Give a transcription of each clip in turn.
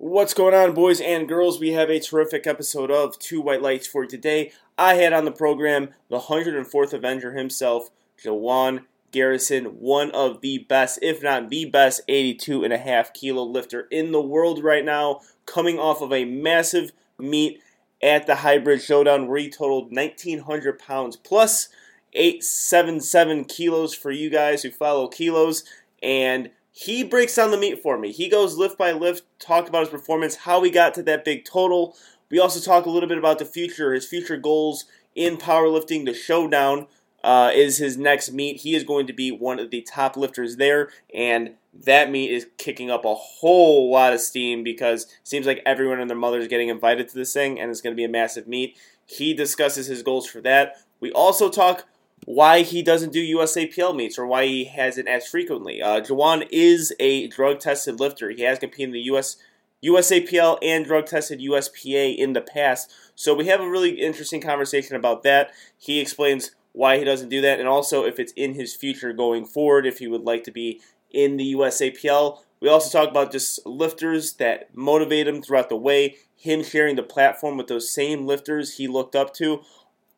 What's going on, boys and girls? We have a terrific episode of Two White Lights for today. I had on the program the 104th Avenger himself, Jawan Garrison, one of the best, if not the best, 82 and a half kilo lifter in the world right now, coming off of a massive meet at the Hybrid Showdown where he totaled 1,900 pounds plus 877 kilos for you guys who follow kilos. And he breaks down the meet for me. He goes lift by lift, talk about his performance, how he got to that big total. We also talk a little bit about the future, his future goals in powerlifting. The showdown uh, is his next meet. He is going to be one of the top lifters there, and that meet is kicking up a whole lot of steam because it seems like everyone and their mother is getting invited to this thing, and it's going to be a massive meet. He discusses his goals for that. We also talk why he doesn't do USAPL meets or why he hasn't as frequently. Uh, Jawan is a drug tested lifter. He has competed in the US USAPL and drug tested USPA in the past. So we have a really interesting conversation about that. He explains why he doesn't do that and also if it's in his future going forward, if he would like to be in the USAPL. We also talk about just lifters that motivate him throughout the way, him sharing the platform with those same lifters he looked up to,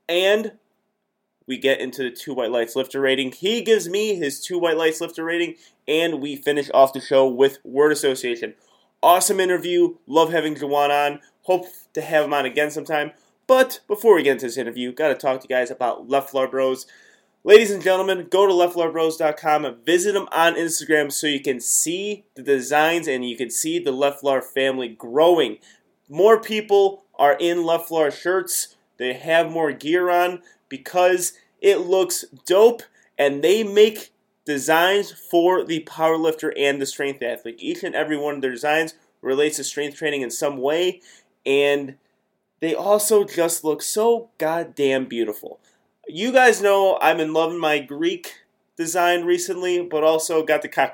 and we get into the two white lights lifter rating. He gives me his two white lights lifter rating, and we finish off the show with word association. Awesome interview. Love having Jawan on. Hope to have him on again sometime. But before we get into this interview, got to talk to you guys about Left Floor Bros. Ladies and gentlemen, go to leftfloorbros.com, visit them on Instagram so you can see the designs and you can see the Left Floor family growing. More people are in Left Floor shirts. They have more gear on because it looks dope and they make designs for the powerlifter and the strength athlete. Each and every one of their designs relates to strength training in some way and they also just look so goddamn beautiful. You guys know I'm in love with my Greek design recently, but also got the co-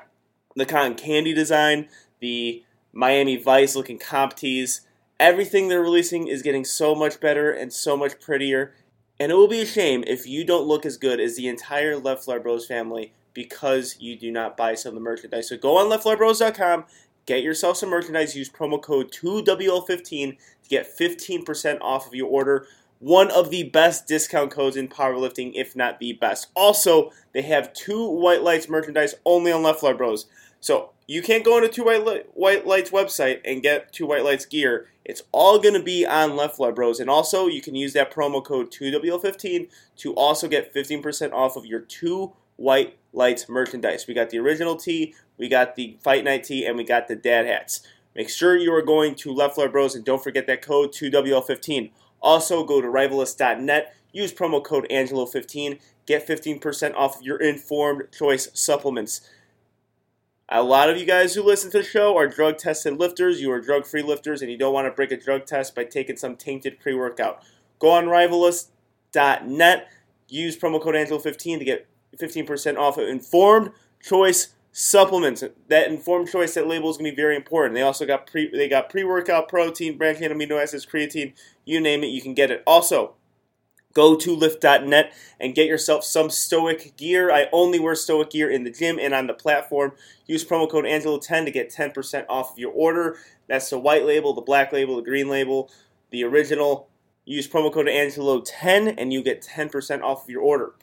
the cotton candy design, the Miami Vice looking comp tees. Everything they're releasing is getting so much better and so much prettier, and it will be a shame if you don't look as good as the entire Left Floor Bros family because you do not buy some of the merchandise. So go on leftfloorbros.com, get yourself some merchandise, use promo code 2WL15 to get 15% off of your order. One of the best discount codes in powerlifting, if not the best. Also, they have two White Lights merchandise only on Left Floor Bros. So you can't go on into Two White, White Lights website and get Two White Lights gear. It's all going to be on Left Floor Bros. And also, you can use that promo code 2WL15 to also get 15% off of your Two White Lights merchandise. We got the original tee, we got the Fight Night tee, and we got the dad hats. Make sure you are going to Left Floor Bros and don't forget that code 2WL15. Also, go to rivalist.net, use promo code Angelo15, get 15% off of your informed choice supplements. A lot of you guys who listen to the show are drug tested lifters. You are drug free lifters, and you don't want to break a drug test by taking some tainted pre workout. Go on rivalist.net, use promo code Angelo15 to get 15% off of informed choice supplements. That informed choice, that label is going to be very important. They also got pre they got pre workout protein, branched amino acids, creatine, you name it, you can get it. Also, go to lift.net and get yourself some stoic gear. I only wear stoic gear in the gym and on the platform. Use promo code Angelo10 to get 10% off of your order. That's the white label, the black label, the green label, the original. Use promo code Angelo10 and you get 10% off of your order.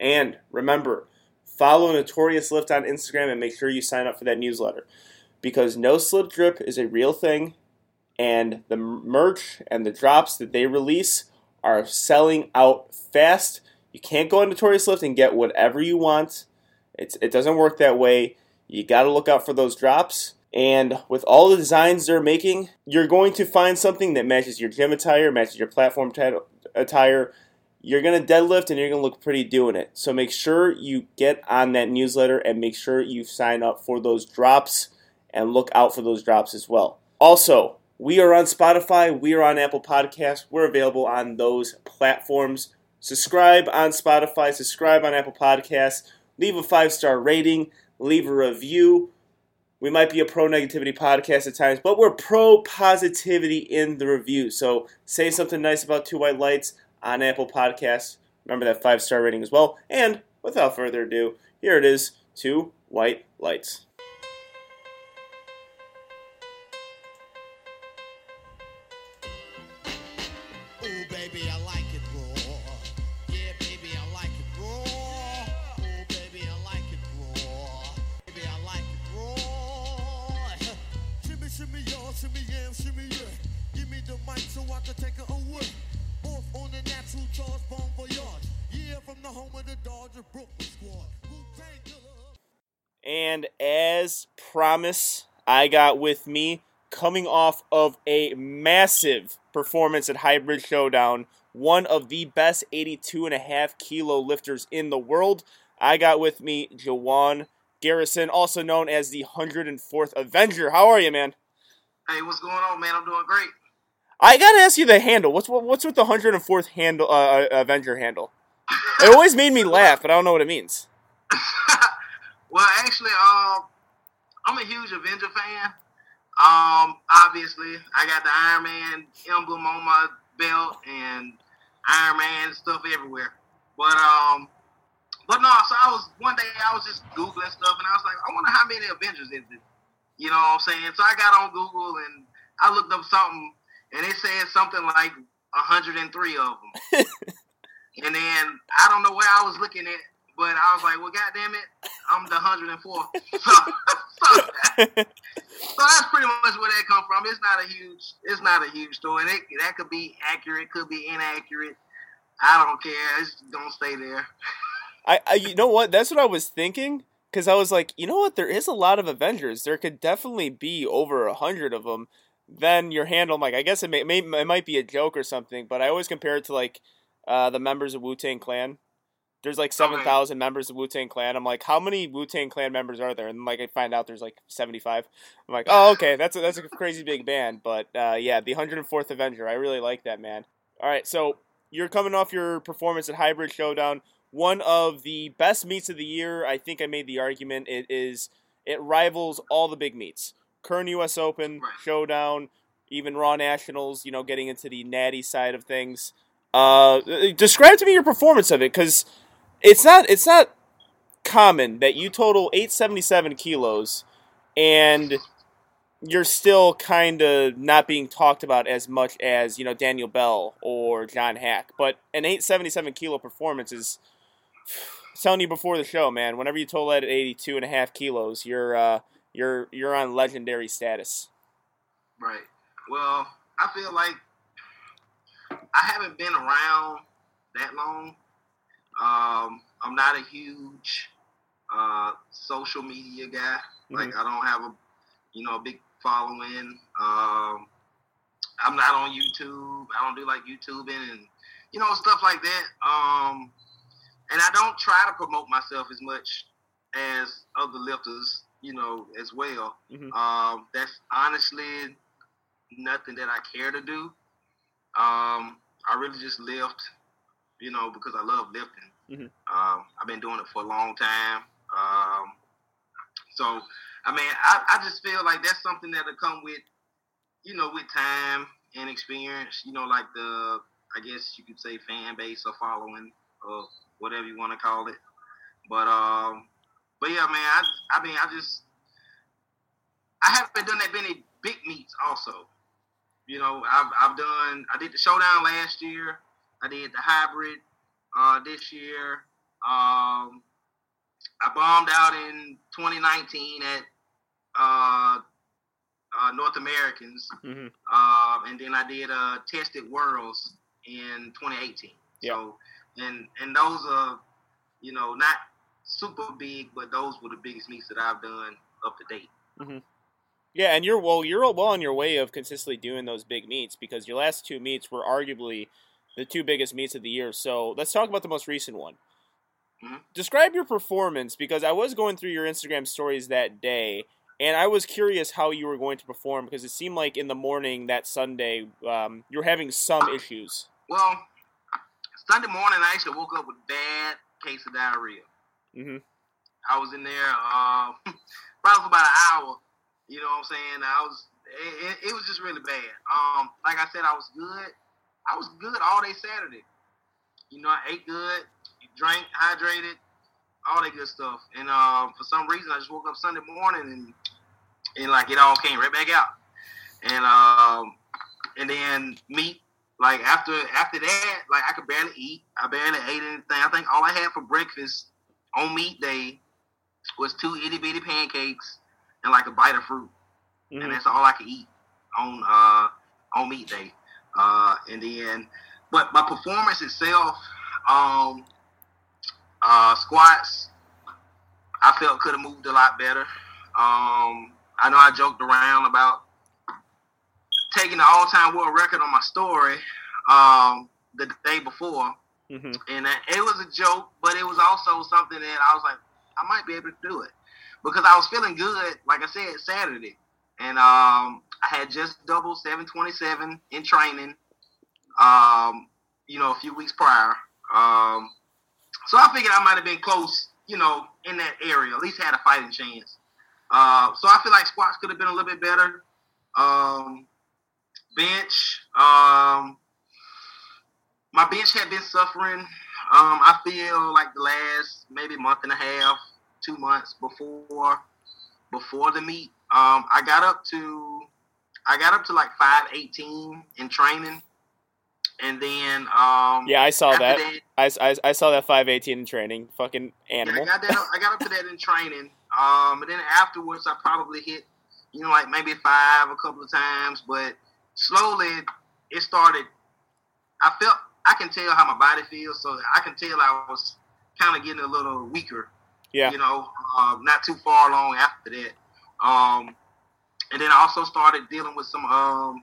And remember, follow Notorious Lift on Instagram and make sure you sign up for that newsletter. Because No Slip Drip is a real thing, and the merch and the drops that they release are selling out fast. You can't go on Notorious Lift and get whatever you want. It's, it doesn't work that way. You got to look out for those drops. And with all the designs they're making, you're going to find something that matches your gym attire, matches your platform t- attire. You're going to deadlift and you're going to look pretty doing it. So make sure you get on that newsletter and make sure you sign up for those drops and look out for those drops as well. Also, we are on Spotify. We are on Apple Podcasts. We're available on those platforms. Subscribe on Spotify. Subscribe on Apple Podcasts. Leave a five star rating. Leave a review. We might be a pro negativity podcast at times, but we're pro positivity in the review. So say something nice about Two White Lights on Apple Podcasts. Remember that five star rating as well. And without further ado, here it is Two White Lights. Me the mic so I can take it away. Off on the natural charge, bon voyage. Yeah, from the home of the Dodger Brooklyn squad. And as promised, I got with me coming off of a massive performance at Hybrid Showdown, one of the best 82 and a half kilo lifters in the world. I got with me Jawan Garrison, also known as the 104th Avenger. How are you, man? Hey, what's going on, man? I'm doing great. I gotta ask you the handle. What's what's with the 104th handle uh, uh, Avenger handle? It always made me laugh, but I don't know what it means. well, actually, um, I'm a huge Avenger fan. Um, obviously, I got the Iron Man emblem on my belt and Iron Man stuff everywhere. But um, but no. So I was one day I was just googling stuff, and I was like, I wonder how many Avengers is it? You know what I'm saying? So I got on Google and I looked up something, and it said something like 103 of them. and then I don't know where I was looking at, but I was like, well, goddamn it, I'm the 104. so, so, so that's pretty much where that come from. It's not a huge, it's not a huge story. That, that could be accurate, could be inaccurate. I don't care. It's gonna stay there. I, I you know what? That's what I was thinking because I was like, you know what? There is a lot of Avengers. There could definitely be over a hundred of them. Then your handle, I'm like, I guess it may, may it might be a joke or something, but I always compare it to like uh, the members of Wu Tang Clan. There's like seven thousand members of Wu Tang Clan. I'm like, how many Wu Tang Clan members are there? And like, I find out there's like seventy five. I'm like, oh, okay, that's a, that's a crazy big band. But uh, yeah, the 104th Avenger. I really like that man. All right, so you're coming off your performance at Hybrid Showdown, one of the best meets of the year. I think I made the argument. It is it rivals all the big meets. Kern U.S. Open, Right. Showdown, even Raw Nationals. You know, getting into the natty side of things. Uh, describe to me your performance of it, because it's not it's not common that you total 877 kilos and you're still kind of not being talked about as much as you know Daniel Bell or John Haack. But an 877 kilo performance is telling you before the show, man. Whenever you total that at 82 and a half kilos, you're uh, you're you're on legendary status. Right. Well, I feel like I haven't been around that long. Um, I'm not a huge uh, social media guy. Like I don't have a you know a big following. Um, I'm not on YouTube. I don't do like YouTubing and you know stuff like that. Um, and I don't try to promote myself as much as other lifters, you know, as well. Mhm. Um, that's honestly nothing that I care to do. Um, I really just lift, you know, because I love lifting. Mhm. Um, I've been doing it for a long time. Um, so, I mean, I, I just feel like that's something that'll come with, you know, with time and experience. You know, like the, I guess you could say fan base or following or whatever you want to call it. But um, but yeah, man, I I mean, I just I haven't been done that many big meets. Also, you know, I've I've done I did the showdown last year. I did the hybrid uh, this year. Um, I bombed out in 2019 at uh, uh, North Americans, Mhm. um, and then I did uh, Tested Worlds in 2018. Yeah. So, and and those are, you know, not super big, but those were the biggest meets that I've done up to date. Yeah, and you're well. You're well on your way of consistently doing those big meets because your last two meets were arguably the two biggest meets of the year. So let's talk about the most recent one. Mhm. Describe your performance because I was going through your Instagram stories that day, and I was curious how you were going to perform because it seemed like in the morning that Sunday um, you were having some issues. Well, Sunday morning I actually woke up with bad case of diarrhea. Hmm I was in there uh, probably for about an hour. You know what I'm saying? I was it, it, was just really bad. Um, like I said, I was good. I was good all day Saturday. You know, I ate good, drank, hydrated, all that good stuff. And uh, for some reason, I just woke up Sunday morning and and like it all came right back out. And um, and then meet like after after that, like I could barely eat. I barely ate anything. I think all I had for breakfast on meat day was two itty bitty pancakes and like a bite of fruit, Mhm. and that's all I could eat on uh on meat day. Uh, and then, but my performance itself, um, uh, squats, I felt could have moved a lot better. Um, I know I joked around about taking the all-time world record on my story um, the day before, Mhm. and that- it was a joke, but it was also something that I was like, I might be able to do it because I was feeling good. Like I said, Saturday, and um, I had just doubled 727 in training. Um, you know, a few weeks prior. Um, so I figured I might have been close. You know, in that area, at least had a fighting chance. Uh, so I feel like squats could have been a little bit better. Um, bench. My bench had been suffering. Um, I feel like the last maybe month and a half, two months before before the meet. Um, I got up to I got up to like five eighteen in training, and then um, Yeah, I saw after that. I, I, I saw that 518 in training. Fucking yeah, animal. I got that. I got up to that in training. Um, and then afterwards, I probably hit, you know, like maybe five a couple of times. But slowly, it started. I felt I can tell how my body feels, so I can tell I was kind of getting a little weaker. Yeah. You know, uh, not too far along after that. Um, and then I also started dealing with some um,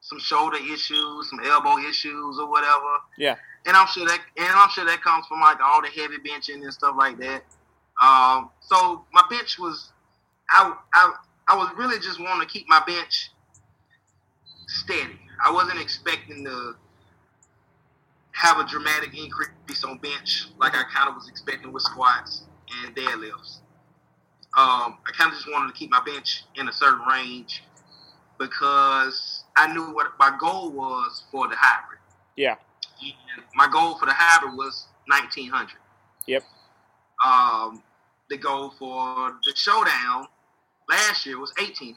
some shoulder issues, some elbow issues, or whatever Yeah. and I'm sure that and I'm sure that comes from like all the heavy benching and stuff like that. Um, so my bench was, I, I I was really just wanting to keep my bench steady. I wasn't expecting to have a dramatic increase on bench like I kind of was expecting with squats and deadlifts. Um, I kind of just wanted to keep my bench in a certain range because I knew what my goal was for the hybrid. Yeah. And my goal for the hybrid was 1900. Yep. Um, the goal for the showdown last year was 1800.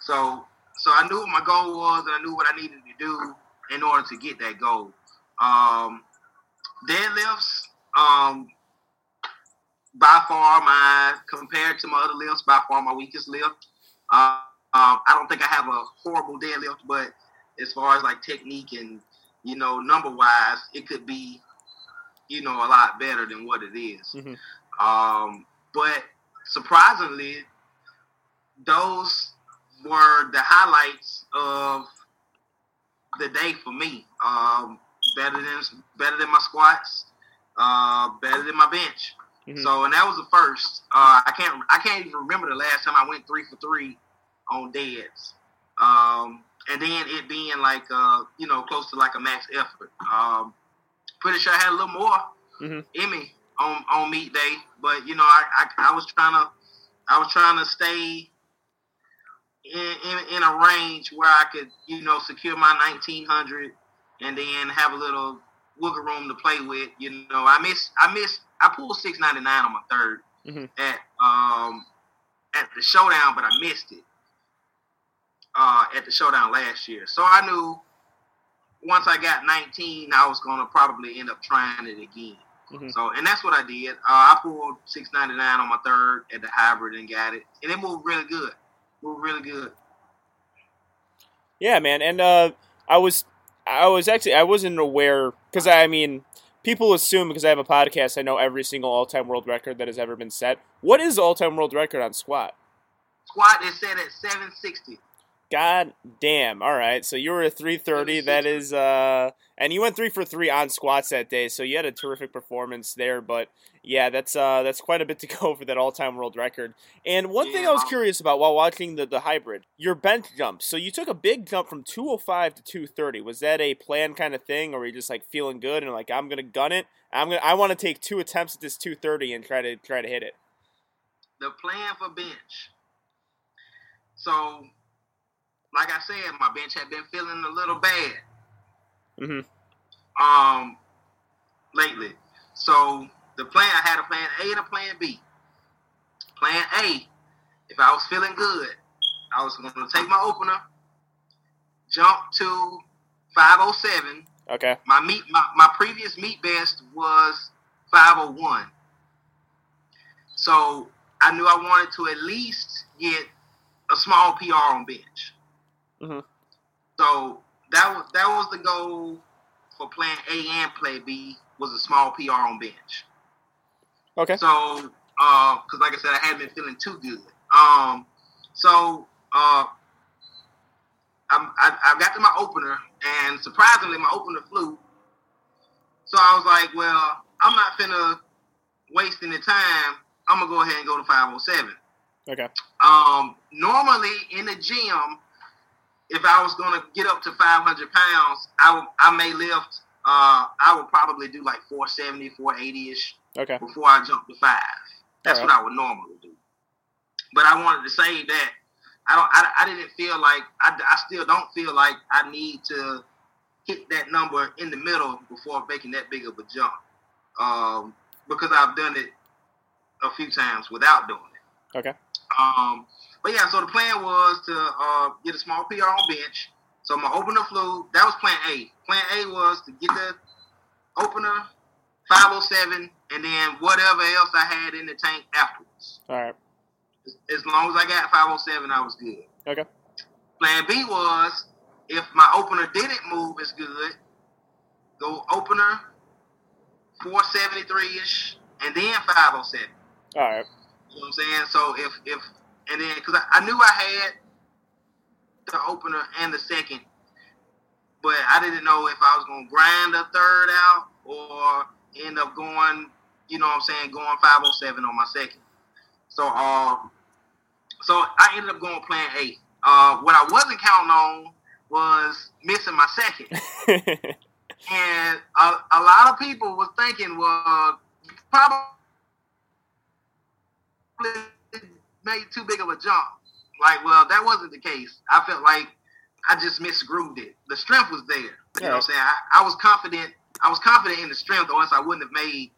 So, so I knew what my goal was, and I knew what I needed to do in order to get that goal. Um, deadlifts, um, by far my compared to my other lifts, by far my weakest lift. Uh, um, I don't think I have a horrible deadlift, but as far as like technique and you know number wise, it could be you know a lot better than what it is. Mhm. Um, but surprisingly, those were the highlights of the day for me. Um, better than better than my squats, uh, better than my bench. Mhm. So, and that was the first. Uh, I can't I can't even remember the last time I went three for three on deads. Um, and then it being like uh, you know close to like a max effort. Um, pretty sure I had a little more Mhm. in me on on meet day, but you know I, I I was trying to I was trying to stay in, in in a range where I could you know secure my 1900 and then have a little wiggle room to play with. You know I missed I missed I pulled 699 on my 3rd Mhm. at um at the showdown, but I missed it uh, at the showdown last year. So I knew once I got 19, I was going to probably end up trying it again. Mhm. So, and that's what I did. Uh, I pulled 699 on my third at the hybrid and got it, and it moved really good. Moved really good. Yeah, man, and uh, I was, I was actually, I wasn't aware because I mean, people assume because I have a podcast, I know every single all-time world record that has ever been set. What is all-time world record on squat? Squat is set at 760. God damn! All right, so you were a three thirty. That is, uh, and you went three for three on squats that day, so you had a terrific performance there. But yeah, that's uh, that's quite a bit to go for that all-time world record. And one thing I was curious about while watching the the hybrid, your bench jump. So you took a big jump from two hundred five to two thirty. Was that a planned kind of thing, or were you just like feeling good and like I'm gonna gun it? I'm gonna I want to take two attempts at this two thirty and try to try to hit it. The plan for bench. So, like I said, my bench had been feeling a little bad. Mm-hmm. um lately. So the plan I had a plan A and a plan B. Plan A, if I was feeling good, I was gonna take my opener, jump to 507. Okay. My meet my, my previous meet best was 501. So I knew I wanted to at least get a small PR on bench. Mhm. So that was that was the goal for plan A and play B was a small PR on bench. Okay. So, because like I said, I hadn't been feeling too good. Um, so uh, I'm, I, I got to my opener, and surprisingly, my opener flew. So I was like, well, I'm not finna waste any time. I'm gonna go ahead and go to 507. Okay. Um, normally in the gym, if I was gonna get up to 500 pounds, I would I may lift. Uh, I would probably do like 470, 480 ish Okay. before I jump to five. That's All what I would normally do. But I wanted to say that I don't. I, I didn't feel like I, I still don't feel like I need to hit that number in the middle before making that big of a jump. Um, because I've done it a few times without doing it. Okay. Um, but yeah, so the plan was to uh, get a small PR on bench. So my opener flew. That was plan A. Plan A was to get the opener 507, and then whatever else I had in the tank afterwards. All right. As- As long as I got 507, I was good. Okay. Plan B was if my opener didn't move as good, go opener 473 ish, and then 507. All right. You know what I'm saying? So if if and then because I, I knew I had the opener and the second, but I didn't know if I was gonna grind a third out or end up going, you know what I'm saying, going 507 on my second. So uh, so I ended up going plan A. Uh, what I wasn't counting on was missing my second. And a, a lot of people was thinking, well, probably made too big of a jump. Like, well, that wasn't the case. I felt like I just misgrooved it. The strength was there. You know what I'm saying? I, I was confident. I was confident in the strength, or else I wouldn't have made,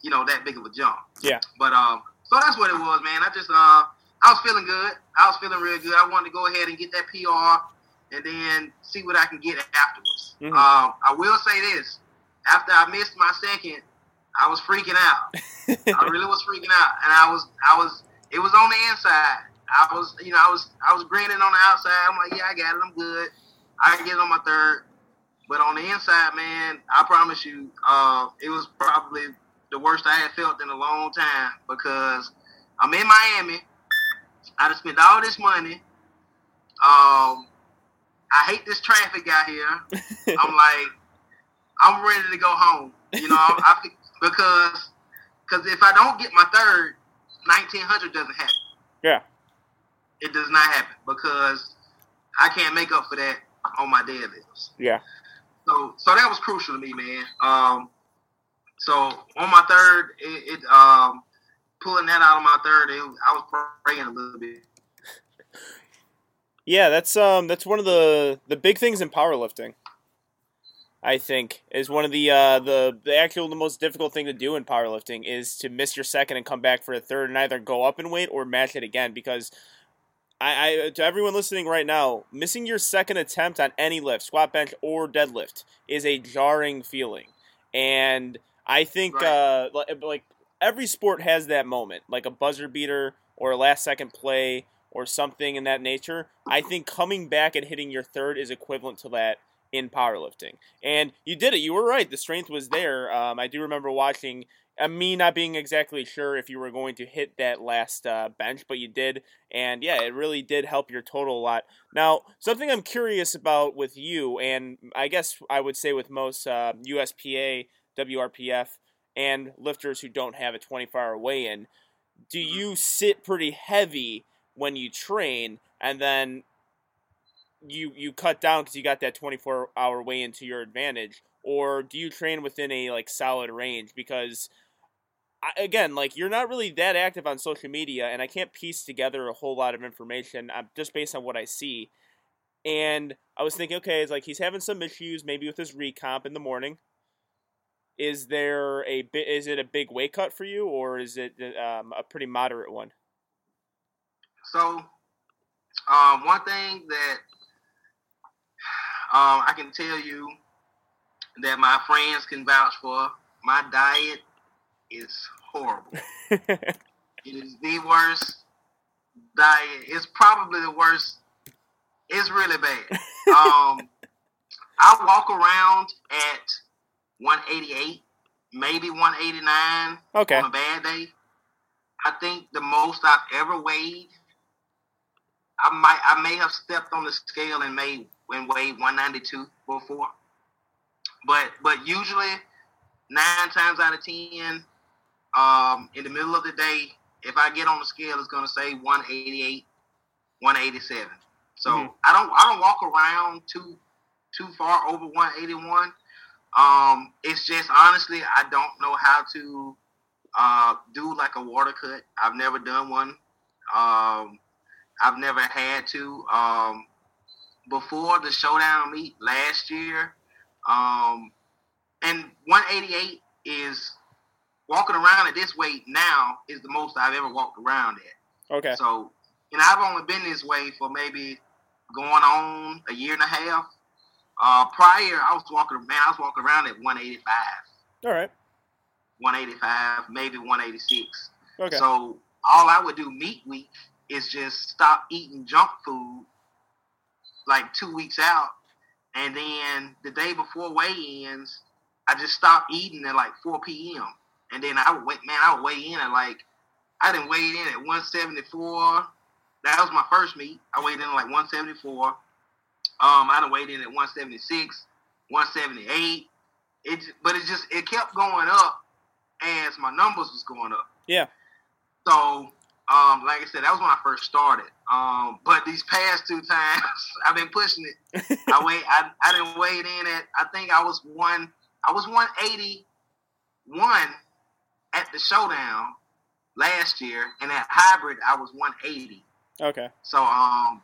you know, that big of a jump. Yeah. But um, so that's what it was, man. I just uh, I was feeling good. I was feeling real good. I wanted to go ahead and get that PR, and then see what I can get afterwards. Mhm. Um, I will say this: after I missed my second, I was freaking out. I really was freaking out, and I was, I was, it was on the inside. I was, you know, I was, I was grinning on the outside. I'm like, yeah, I got it. I'm good. I can get on my third, but on the inside, man, I promise you, uh, it was probably the worst I had felt in a long time because I'm in Miami. I just spent all this money. Um, I hate this traffic out here. I'm like, I'm ready to go home. You know, I, I because because if I don't get my third, 1900 doesn't happen. Yeah. It does not happen because I can't make up for that on my deadlifts. yeah. So so that was crucial to me, man. Um, so on my third, it, it um pulling that out on my third, it, I was praying a little bit. Yeah, that's um that's one of the the big things in powerlifting. I think is one of the uh the the actual the most difficult thing to do in powerlifting is to miss your second and come back for a third and either go up in weight or match it again because I, I to everyone listening right now, missing your second attempt on any lift, squat, bench, or deadlift is a jarring feeling, and I think Right. uh like, like every sport has that moment, like a buzzer beater or a last second play or something in that nature. I think coming back and hitting your third is equivalent to that in powerlifting. And you did it. You were right. The strength was there. Um, I do remember watching. Uh, me not being exactly sure if you were going to hit that last uh, bench, but you did, and yeah, it really did help your total a lot. Now, something I'm curious about with you, and I guess I would say with most uh, USPA, WRPF, and lifters who don't have a 24-hour weigh-in, do you sit pretty heavy when you train, and then you you cut down because you got that 24 hour weigh into your advantage or do you train within a like solid range? Because I, again like you're not really that active on social media and i can't piece together a whole lot of information um, just based on what i see. And i was thinking okay it's like he's having some issues maybe with his recomp in the morning. Is there a bit is it a big weight cut for you or is it um, a pretty moderate one? So, um, one thing that Um, I can tell you that my friends can vouch for my diet is horrible. it is the worst diet. It's probably the worst. It's really bad. Um, I walk around at 188, maybe 189 okay. on a bad day. I think the most I've ever weighed, I might I may have stepped on the scale and made and weighed 192 before. But but usually nine times out of ten, um, in the middle of the day, if I get on the scale, it's gonna say 188, 187. So Mhm. I don't I don't walk around too too far over 181. Um, it's just honestly I don't know how to uh, do like a water cut. I've never done one. Um, I've never had to. Um, before the showdown meet last year, um, and 188 is walking around at this weight now is the most I've ever walked around at. Okay. So, and I've only been this way for maybe going on a year and a half. Uh, prior, I was walking, man, I was walking around at 185, All right. 185, maybe 186. Okay. So all I would do meat week is just stop eating junk food like two weeks out, and then the day before weigh-ins, I just stopped eating at like 4 p.m. And then I would wait, man, I would weigh in at like I didn't weigh in at 174. That was my first meet. I weighed in at like 174. Um, I done weighed in at 176, 178. It, but it just it kept going up as my numbers was going up. Yeah. So, um, like I said, that was when I first started. Um, but these past two times, I've been pushing it. I weigh, I, I didn't weigh it in at. I think I was one. I was one eighty one at the showdown last year, and at hybrid I was one eighty. Okay. So, um,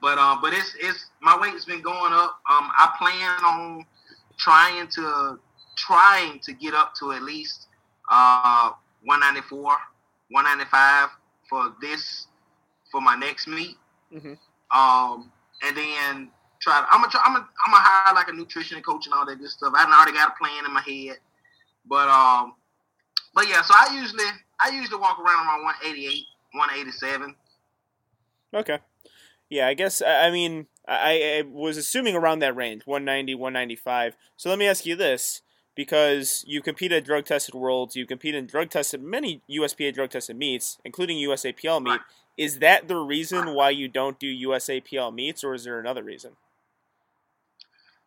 but um, but it's it's my weight's been going up. Um, I plan on trying to trying to get up to at least uh 194, 195 for this for my next meet. Mhm. Um, and then try. I'm gonna try. I'm gonna I'm gonna hire like a nutrition coach and all that good stuff. I already got a plan in my head, but um, but yeah. So I usually I usually walk around around 188, 187. Okay. Yeah, I guess I I mean I, I was assuming around that range, 190, 195. So let me ask you this, because you compete at drug tested worlds, you compete in drug tested many USPA drug tested meets, including USAPL meet. Right. Is that the reason why you don't do USAPL meets, or is there another reason?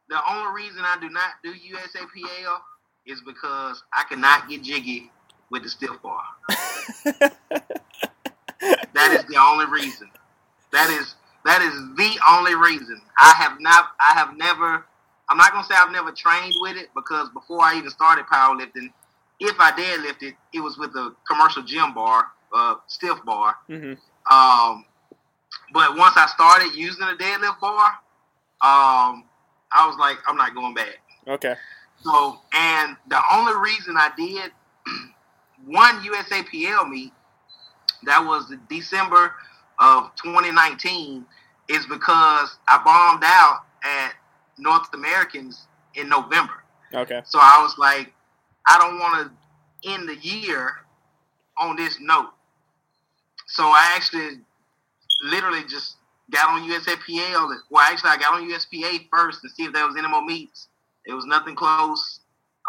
The only reason I do not do USAPL is because I cannot get jiggy with the stiff bar. That is the only reason. That is that is the only reason. I have not I have never I'm not gonna say I've never trained with it because before I even started powerlifting, if I deadlifted, it was with a commercial gym bar, uh, stiff bar. hmm Um, but once I started using a deadlift bar, um, I was like, I'm not going back. Okay. So, and the only reason I did one USAPL meet, that was the December of 2019, is because I bombed out at North Americans in November. Okay. So I was like, I don't want to end the year on this note. So I actually literally just got on USAPL. Well, actually, I got on USPA first to see if there was any more meets. There was nothing close.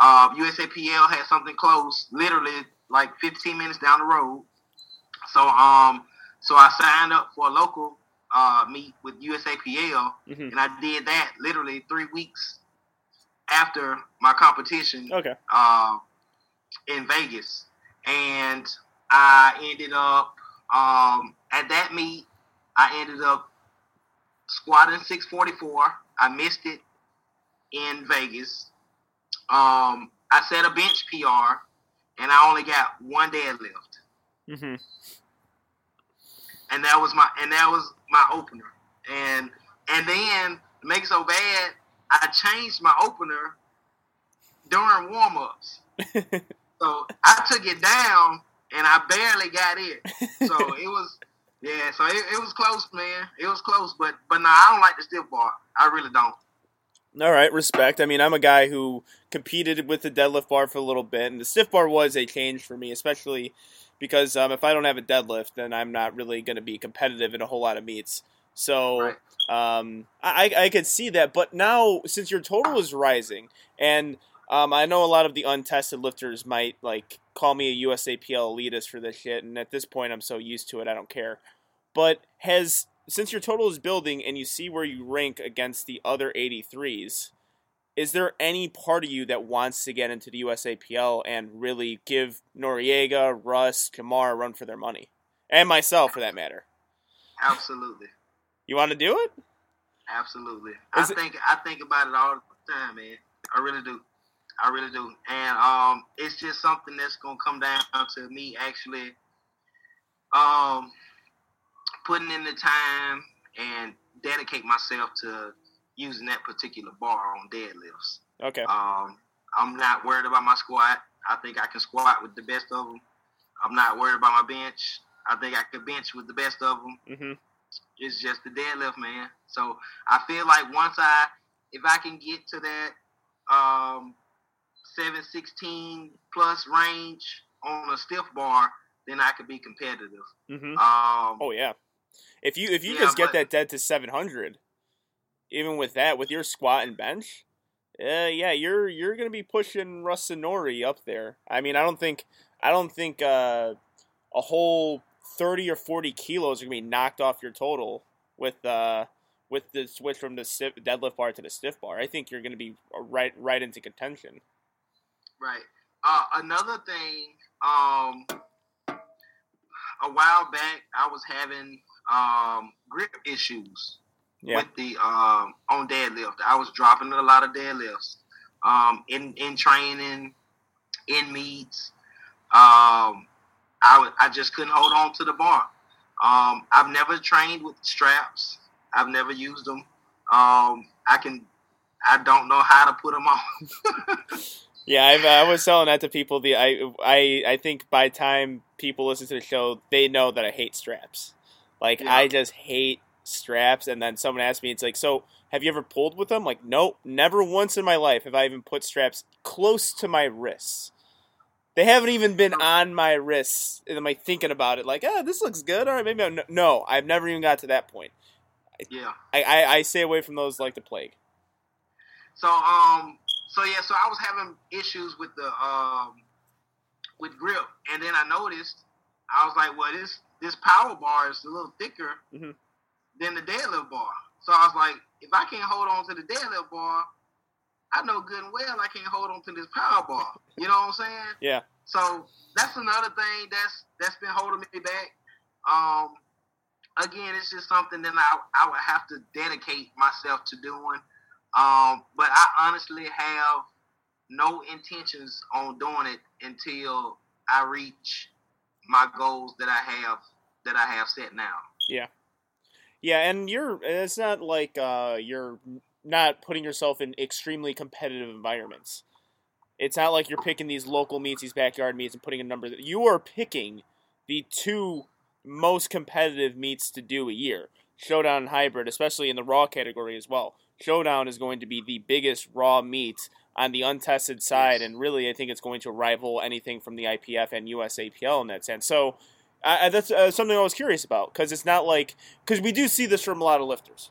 Uh, USAPL had something close, literally like 15 minutes down the road. So um, so I signed up for a local uh, meet with USAPL, hmm and I did that literally three weeks after my competition Okay. uh, in Vegas, and I ended up um, at that meet. I ended up squatting 644. I missed it in Vegas. Um, I set a bench PR, and I only got one deadlift, hmm and that was my and that was my opener. And and then to make it so bad, I changed my opener during warm ups. So I took it down and I barely got it. So it was yeah, so it, it was close, man. It was close, but but no, I don't like the stiff bar. I really don't. All right, respect. I mean, I'm a guy who competed with the deadlift bar for a little bit, and the stiff bar was a change for me, especially because um, if I don't have a deadlift, then I'm not really going to be competitive in a whole lot of meets. So Right. um, I, I could see that. But now, since your total is rising, and um, I know a lot of the untested lifters might like call me a USAPL elitist for this shit, and at this point, I'm so used to it, I don't care. But has since your total is building and you see where you rank against the other 83s, is there any part of you that wants to get into the USAPL and really give Noriega, Russ, Kamar a run for their money? And myself, for that matter. Absolutely. You want to do it? Absolutely. Is I it- think I think about it all the time, man. I really do. I really do. And um it's just something that's gonna come down to me actually um putting in the time and dedicate myself to using that particular bar on deadlifts. Okay. Um I'm not worried about my squat. I think I can squat with the best of them. I'm not worried about my bench. I think I could bench with the best of them hmm it's just the deadlift, man. So I feel like once I, if I can get to that um, seven sixteen plus range on a stiff bar, then I could be competitive. hmm Um, Oh yeah. If you if you Yeah, just get but- that dead to 700, even with that, with your squat and bench, uh, yeah, you're you're gonna be pushing Russ and Nori up there. I mean, I don't think I don't think uh, a whole 30 or 40 kilos are gonna be knocked off your total with uh with the switch from the stiff, deadlift bar to the stiff bar. I think you're gonna be uh, right right into contention. Right. Uh, another thing, um, a while back, I was having um, grip issues Yeah. with the um, on deadlift. I was dropping a lot of deadlifts um, in in training, in meets. Um, I I just couldn't hold on to the bar. Um, I've never trained with straps. I've never used them. Um, I can. I don't know how to put them on. Yeah, I've, I was telling that to people. The I, I I think by time people listen to the show, they know that I hate straps. Like Yeah. I just hate straps. And then someone asked me, it's like, so have you ever pulled with them? Like, nope, never once in my life have I even put straps close to my wrists. They haven't even been on my wrists. And am I thinking about it? Like, ah, this looks good. All right, maybe I'm, no. I've never even got to that point. yeah. I, I, I stay away from those like the plague. So um so yeah, so I was having issues with the um with grip, and then I noticed I was like, well, this this power bar is a little thicker Mhm. than the deadlift bar. So I was like, if I can't hold on to the deadlift bar, I know good and well I can't hold on to this power bar. You know what I'm saying? Yeah. So that's another thing that's that's been holding me back. Um, again, it's just something that I I would have to dedicate myself to doing. Um, but I honestly have no intentions on doing it until I reach my goals that I have that I have set now. Yeah, Yeah, and you're it's not like uh, you're not putting yourself in extremely competitive environments. It's not like you're picking these local meets, these backyard meets, and putting a number. You are picking the two most competitive meets to do a year. Showdown and hybrid, especially in the raw category as well. Showdown is going to be the biggest raw meet on the untested side, and really, I think it's going to rival anything from the IPF and USAPL in that sense. So, I, that's uh, something I was curious about because it's not like because we do see this from a lot of lifters.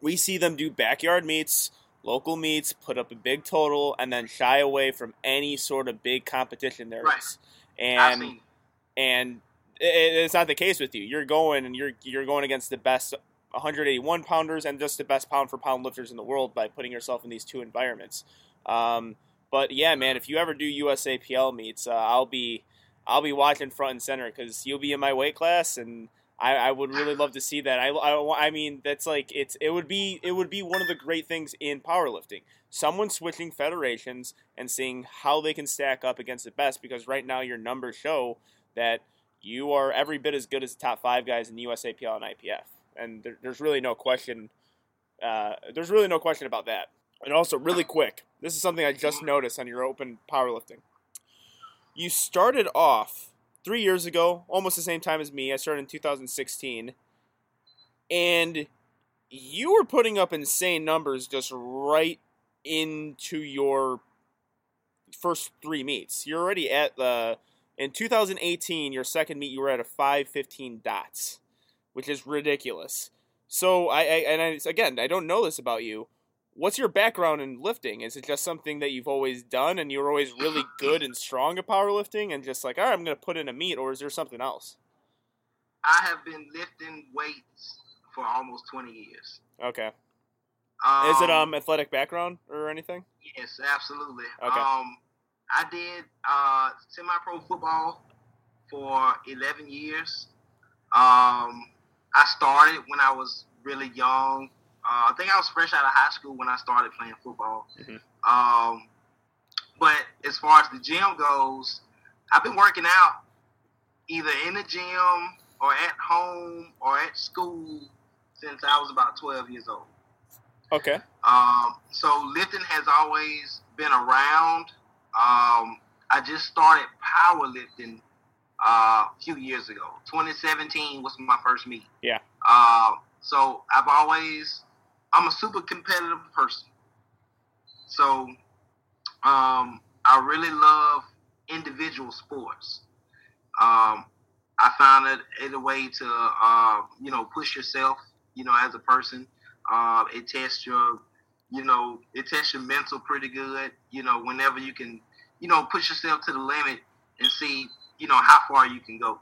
We see them do backyard meets, local meets, put up a big total, and then shy away from any sort of big competition there Right. I've And and it, it's not the case with you. You're going and you're you're going against the best 181 pounders and just the best pound for pound lifters in the world by putting yourself in these two environments. Um, but yeah, man, if you ever do USAPL meets, uh, I'll be I'll be watching front and center because you'll be in my weight class and. I, I would really love to see that. I, I, I mean, that's like it's it would be it would be one of the great things in powerlifting. Someone switching federations and seeing how they can stack up against the best because right now your numbers show that you are every bit as good as the top five guys in the USAPL and IPF, and there, there's really no question. Uh, there's really no question about that. And also, really quick, this is something I just noticed on your open powerlifting. You started off three years ago, almost the same time as me. I started in 2016, and you were putting up insane numbers just right into your first three meets. You're already at the in 2018, your second meet, you were at a 515 dots, which is ridiculous. So I, I and I, again, I don't know this about you. What's your background in lifting? Is it just something that you've always done and you're always really good and strong at powerlifting and just like, all right, I'm going to put in a meet, or is there something else? I have been lifting weights for almost 20 years. Okay. Um, Is it um athletic background or anything? Yes, absolutely. Okay. Um, I did uh, semi-pro football for 11 years. Um, I started when I was really young. Uh, I think I was fresh out of high school when I started playing football. Mhm. Um, but as far as the gym goes, I've been working out either in the gym or at home or at school since I was about 12 years old. Okay. Um, so lifting has always been around. Um, I just started powerlifting uh, a few years ago. 2017 was my first meet. Yeah. Uh, so I've always, I'm a super competitive person. So um, I really love individual sports. Um, I found it, it a way to, uh, you know, push yourself, you know, as a person. Uh, it tests your, you know, it tests your mental pretty good. You know, whenever you can, you know, push yourself to the limit and see, you know, how far you can go.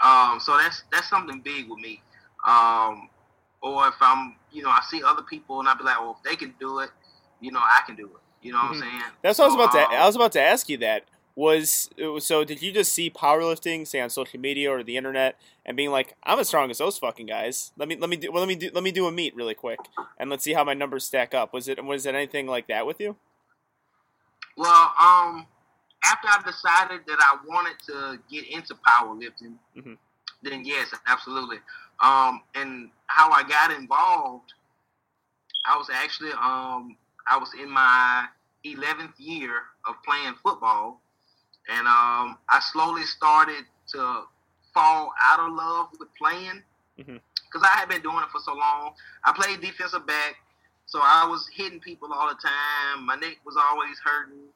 Um, so that's that's something big with me. Um, or if I'm, you know, I see other people and I be like, well, if they can do it, you know, I can do it. You know what Mhm. I'm saying? That's what I was about to. um, I was about to ask you that. Was was- so? Did you just see powerlifting, say on social media or the internet, and being like, "I'm as strong as those fucking guys"? Let me let me do well, let me do let me do a meet really quick, and let's see how my numbers stack up. Was it was it anything like that with you? Well, um, after I decided that I wanted to get into powerlifting, Mhm. then yes, absolutely. Um, and how I got involved, I was actually um, I was in my 11th year of playing football, and um, I slowly started to fall out of love with playing because I had been doing it for so long. I played defensive back, so I was hitting people all the time. My neck was always hurting.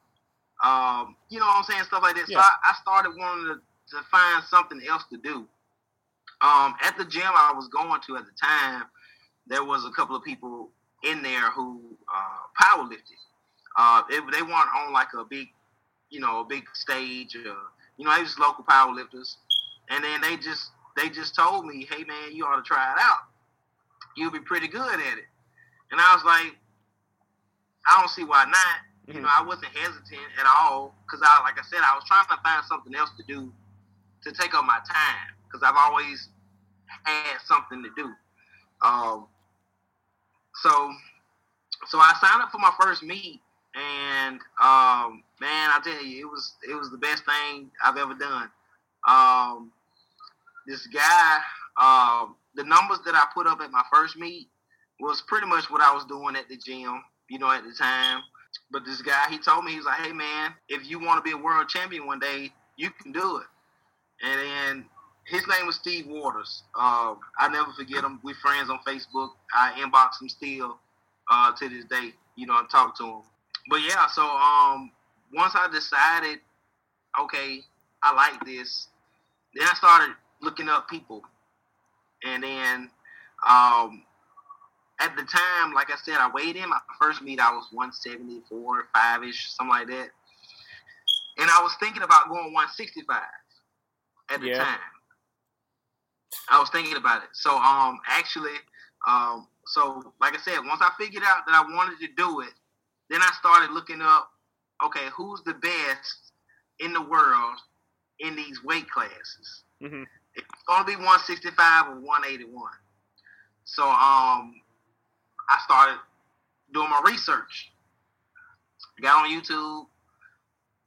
Um, you know what I'm saying? Stuff like that. Yeah. So I, I started wanting to, to find something else to do. Um, at the gym I was going to at the time, there was a couple of people in there who uh, power lifted. Uh, they, they weren't on like a big, you know, a big stage. Or, you know, they was local power lifters, and then they just they just told me, "Hey, man, you ought to try it out. You'll be pretty good at it." And I was like, "I don't see why not." You know, I wasn't hesitant at all because I, like I said, I was trying to find something else to do to take up my time because I've always had something to do. Um, so, so I signed up for my first meet, and um, man, I tell you, it was it was the best thing I've ever done. Um, this guy, um, the numbers that I put up at my first meet was pretty much what I was doing at the gym, you know, at the time. But this guy, he told me, he was like, hey, man, if you want to be a world champion one day, you can do it. And then his name was Steve Waters. Uh, I never forget him. We friends on Facebook. I inbox him still uh, to this day, you know, and talk to him. But yeah, so um, once I decided, okay, I like this, then I started looking up people. And then um, at the time, like I said, I weighed in. My first meet, I was 174, 5 ish, something like that. And I was thinking about going 165 at the Yeah. time. I was thinking about it. So, um, actually, um, so like I said, once I figured out that I wanted to do it, then I started looking up, okay, who's the best in the world in these weight classes? hmm It's gonna be 165 or 181. So um, I started doing my research. Got on YouTube.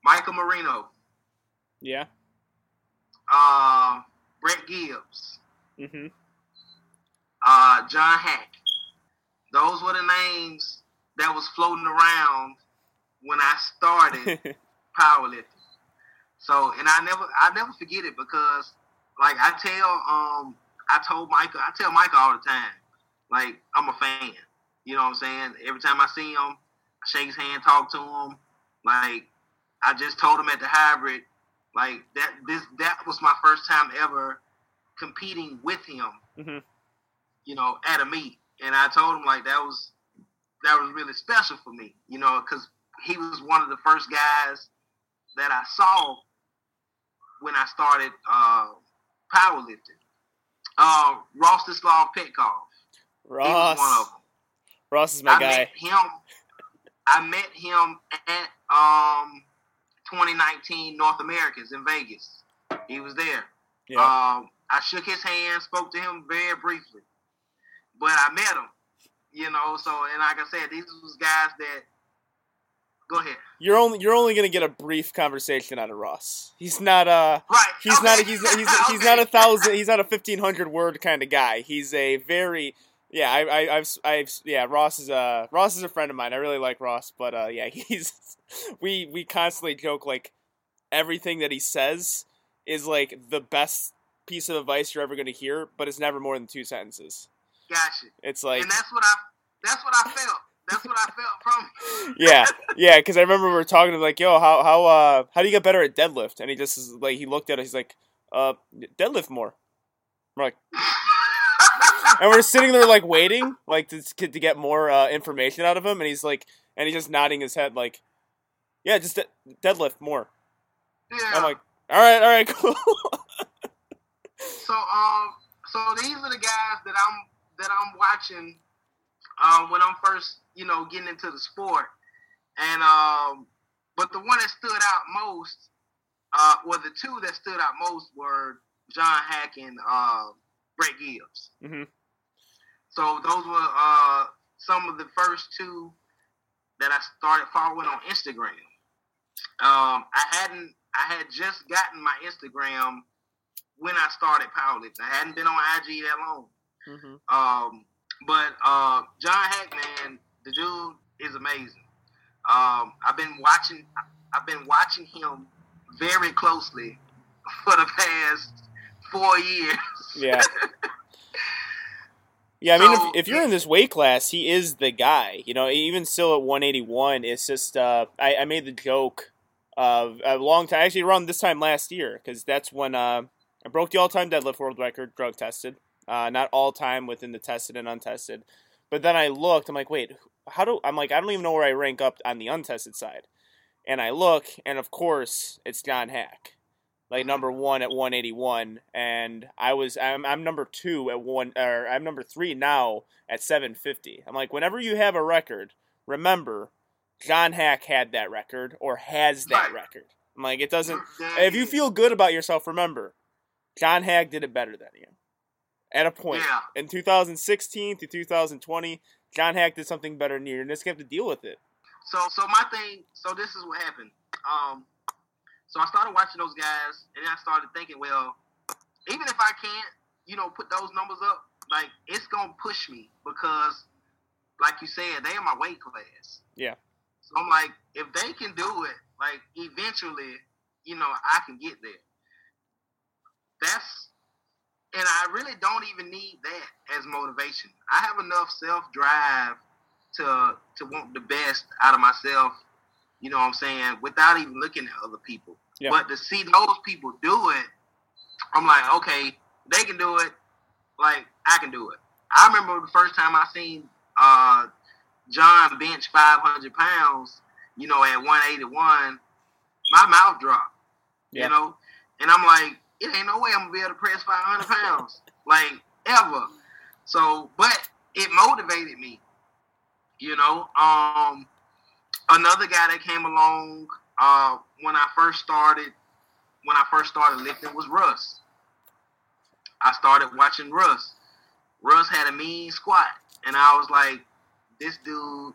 Michael Marino, Yeah. uh, Brett Gibbs, hmm uh, John Haack. Those were the names that was floating around when I started powerlifting. So, and I never, I never forget it because, like, I tell, um, I told Michael, I tell Michael all the time, like I'm a fan. You know what I'm saying? Every time I see him, I shake his hand, talk to him. Like I just told him at the hybrid, like that this that was my first time ever competing with him. Mhm. You know, at a meet, and I told him like that was that was really special for me. You know, because he was one of the first guys that I saw when I started uh, powerlifting. Uh, Rostislav Petkov. He was one Ross. of them. Ross is my I guy. met him. I met him at um 2019 North Americans in Vegas. He was there. Yeah. Um, I shook his hand, spoke to him very briefly, but I met him. You know, so and like I said, these was guys that. Go ahead. You're only you're only gonna get a brief conversation out of Ross. He's not uh Right. he's okay. not a, he's he's he's Okay. not a thousand he's not a fifteen hundred word kind of guy. He's a very yeah I, I I've I've yeah Ross is a Ross is a friend of mine. I really like Ross, but uh yeah he's we we constantly joke like everything that he says is like the best piece of advice you're ever gonna hear, but it's never more than two sentences. Gotcha. It's like and that's what I that's what I felt. That's what I felt from. yeah, yeah. Because I remember we were talking to like, "Yo, how how uh how do you get better at deadlift?" And he just is like he looked at us. He's like, "Uh, deadlift more." We're like, and we're sitting there like waiting, like to to get more uh, information out of him. And he's like, and he's just nodding his head like, "Yeah, just de- deadlift more." yeah. I'm like, "All right, all right, cool." So um, so these are the guys that I'm that I'm watching um, when I'm first, you know, getting into the sport. And um, but the one that stood out most, uh, well, the two that stood out most were John Haack and uh, Brett Gibbs. hmm So those were uh, some of the first two that I started following on Instagram. Um, I hadn't, I had just gotten my Instagram when I started powerlifting. I hadn't been on IG that long. hmm Um, but uh, John Hackman, the dude is amazing. Um, I've been watching. I've been watching him very closely for the past four years. Yeah. Yeah, I mean, So- if, if you're in this weight class, he is the guy. You know, even still at 181, it's just uh, I, I made the joke of a long time, actually around this time last year, because that's when uh, I broke the all-time deadlift world record, drug tested. Uh, not all time within the tested and untested, but then I looked. I'm like, wait, how do I'm like I don't even know where I rank up on the untested side, and I look, and of course it's John Haack like number one at 181, and I was I'm, I'm number two at one or I'm number three now at 750. I'm like, whenever you have a record, remember John Haack had that record or has that record. I'm like, it doesn't. If you feel good about yourself, remember John Haack did it better than you. At a point Yeah. in 2016 to 2020, John Haack did something better than you. You're just gonna have to deal with it. So so my thing, so this is what happened. Um, so I started watching those guys, and then I started thinking, well, even if I can't, you know, put those numbers up, like it's gonna push me because, like you said, they are my weight class. Yeah. So I'm like, if they can do it, like eventually, you know, I can get there. That's, and I really don't even need that as motivation. I have enough self drive to to want the best out of myself. You know what I'm saying? Without even looking at other people. Yeah. But to see those people do it, I'm like, okay, they can do it. Like I can do it. I remember the first time I seen uh, John bench 500 pounds. You know, at 181, my mouth dropped. Yeah. You know, and I'm like, it ain't no way I'm gonna be able to press 500 pounds, like ever. So, but it motivated me. You know, um, another guy that came along uh, when I first started, when I first started lifting was Russ. I started watching Russ. Russ had a mean squat, and I was like, this dude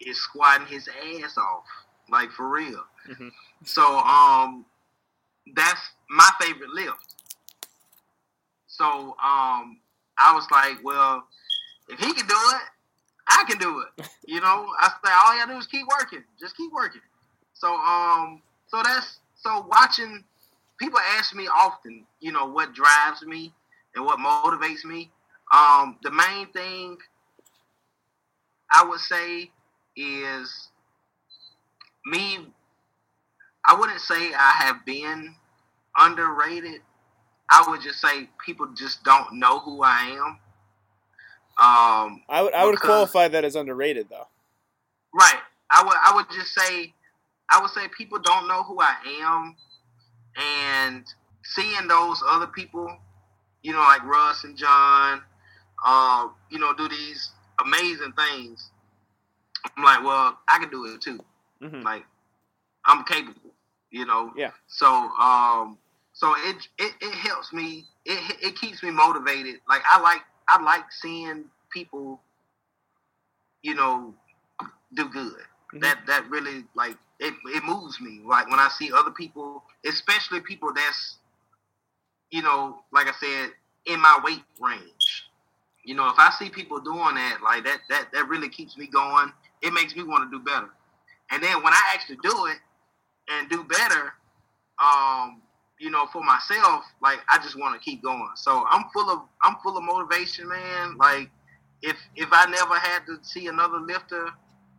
is squatting his ass off, like for real. Mhm. So, um, that's my favorite lift. So, um, I was like, well, if he can do it, I can do it. You know, I say all you gotta do is keep working. Just keep working. So, um, so that's so watching. People ask me often, you know, what drives me and what motivates me. Um, the main thing I would say is me. I wouldn't say I have been underrated. I would just say people just don't know who I am. Um, I would I would Because- qualify that as underrated though. Right. I would I would just say I would say people don't know who I am and seeing those other people, you know, like Russ and John, uh, you know, do these amazing things. I'm like, well, I can do it too. hmm Like I'm capable, you know. Yeah. So um so it it, it helps me it it keeps me motivated. Like I like I like seeing people you know do good. Mhm. That that really like it it moves me. Like when I see other people, especially people that's you know, like I said, in my weight range. You know, if I see people doing that, like that that that really keeps me going. It makes me want to do better. And then when I actually do it and do better, um, you know, for myself, like I just want to keep going. So I'm full of I'm full of motivation, man. Like if if I never had to see another lifter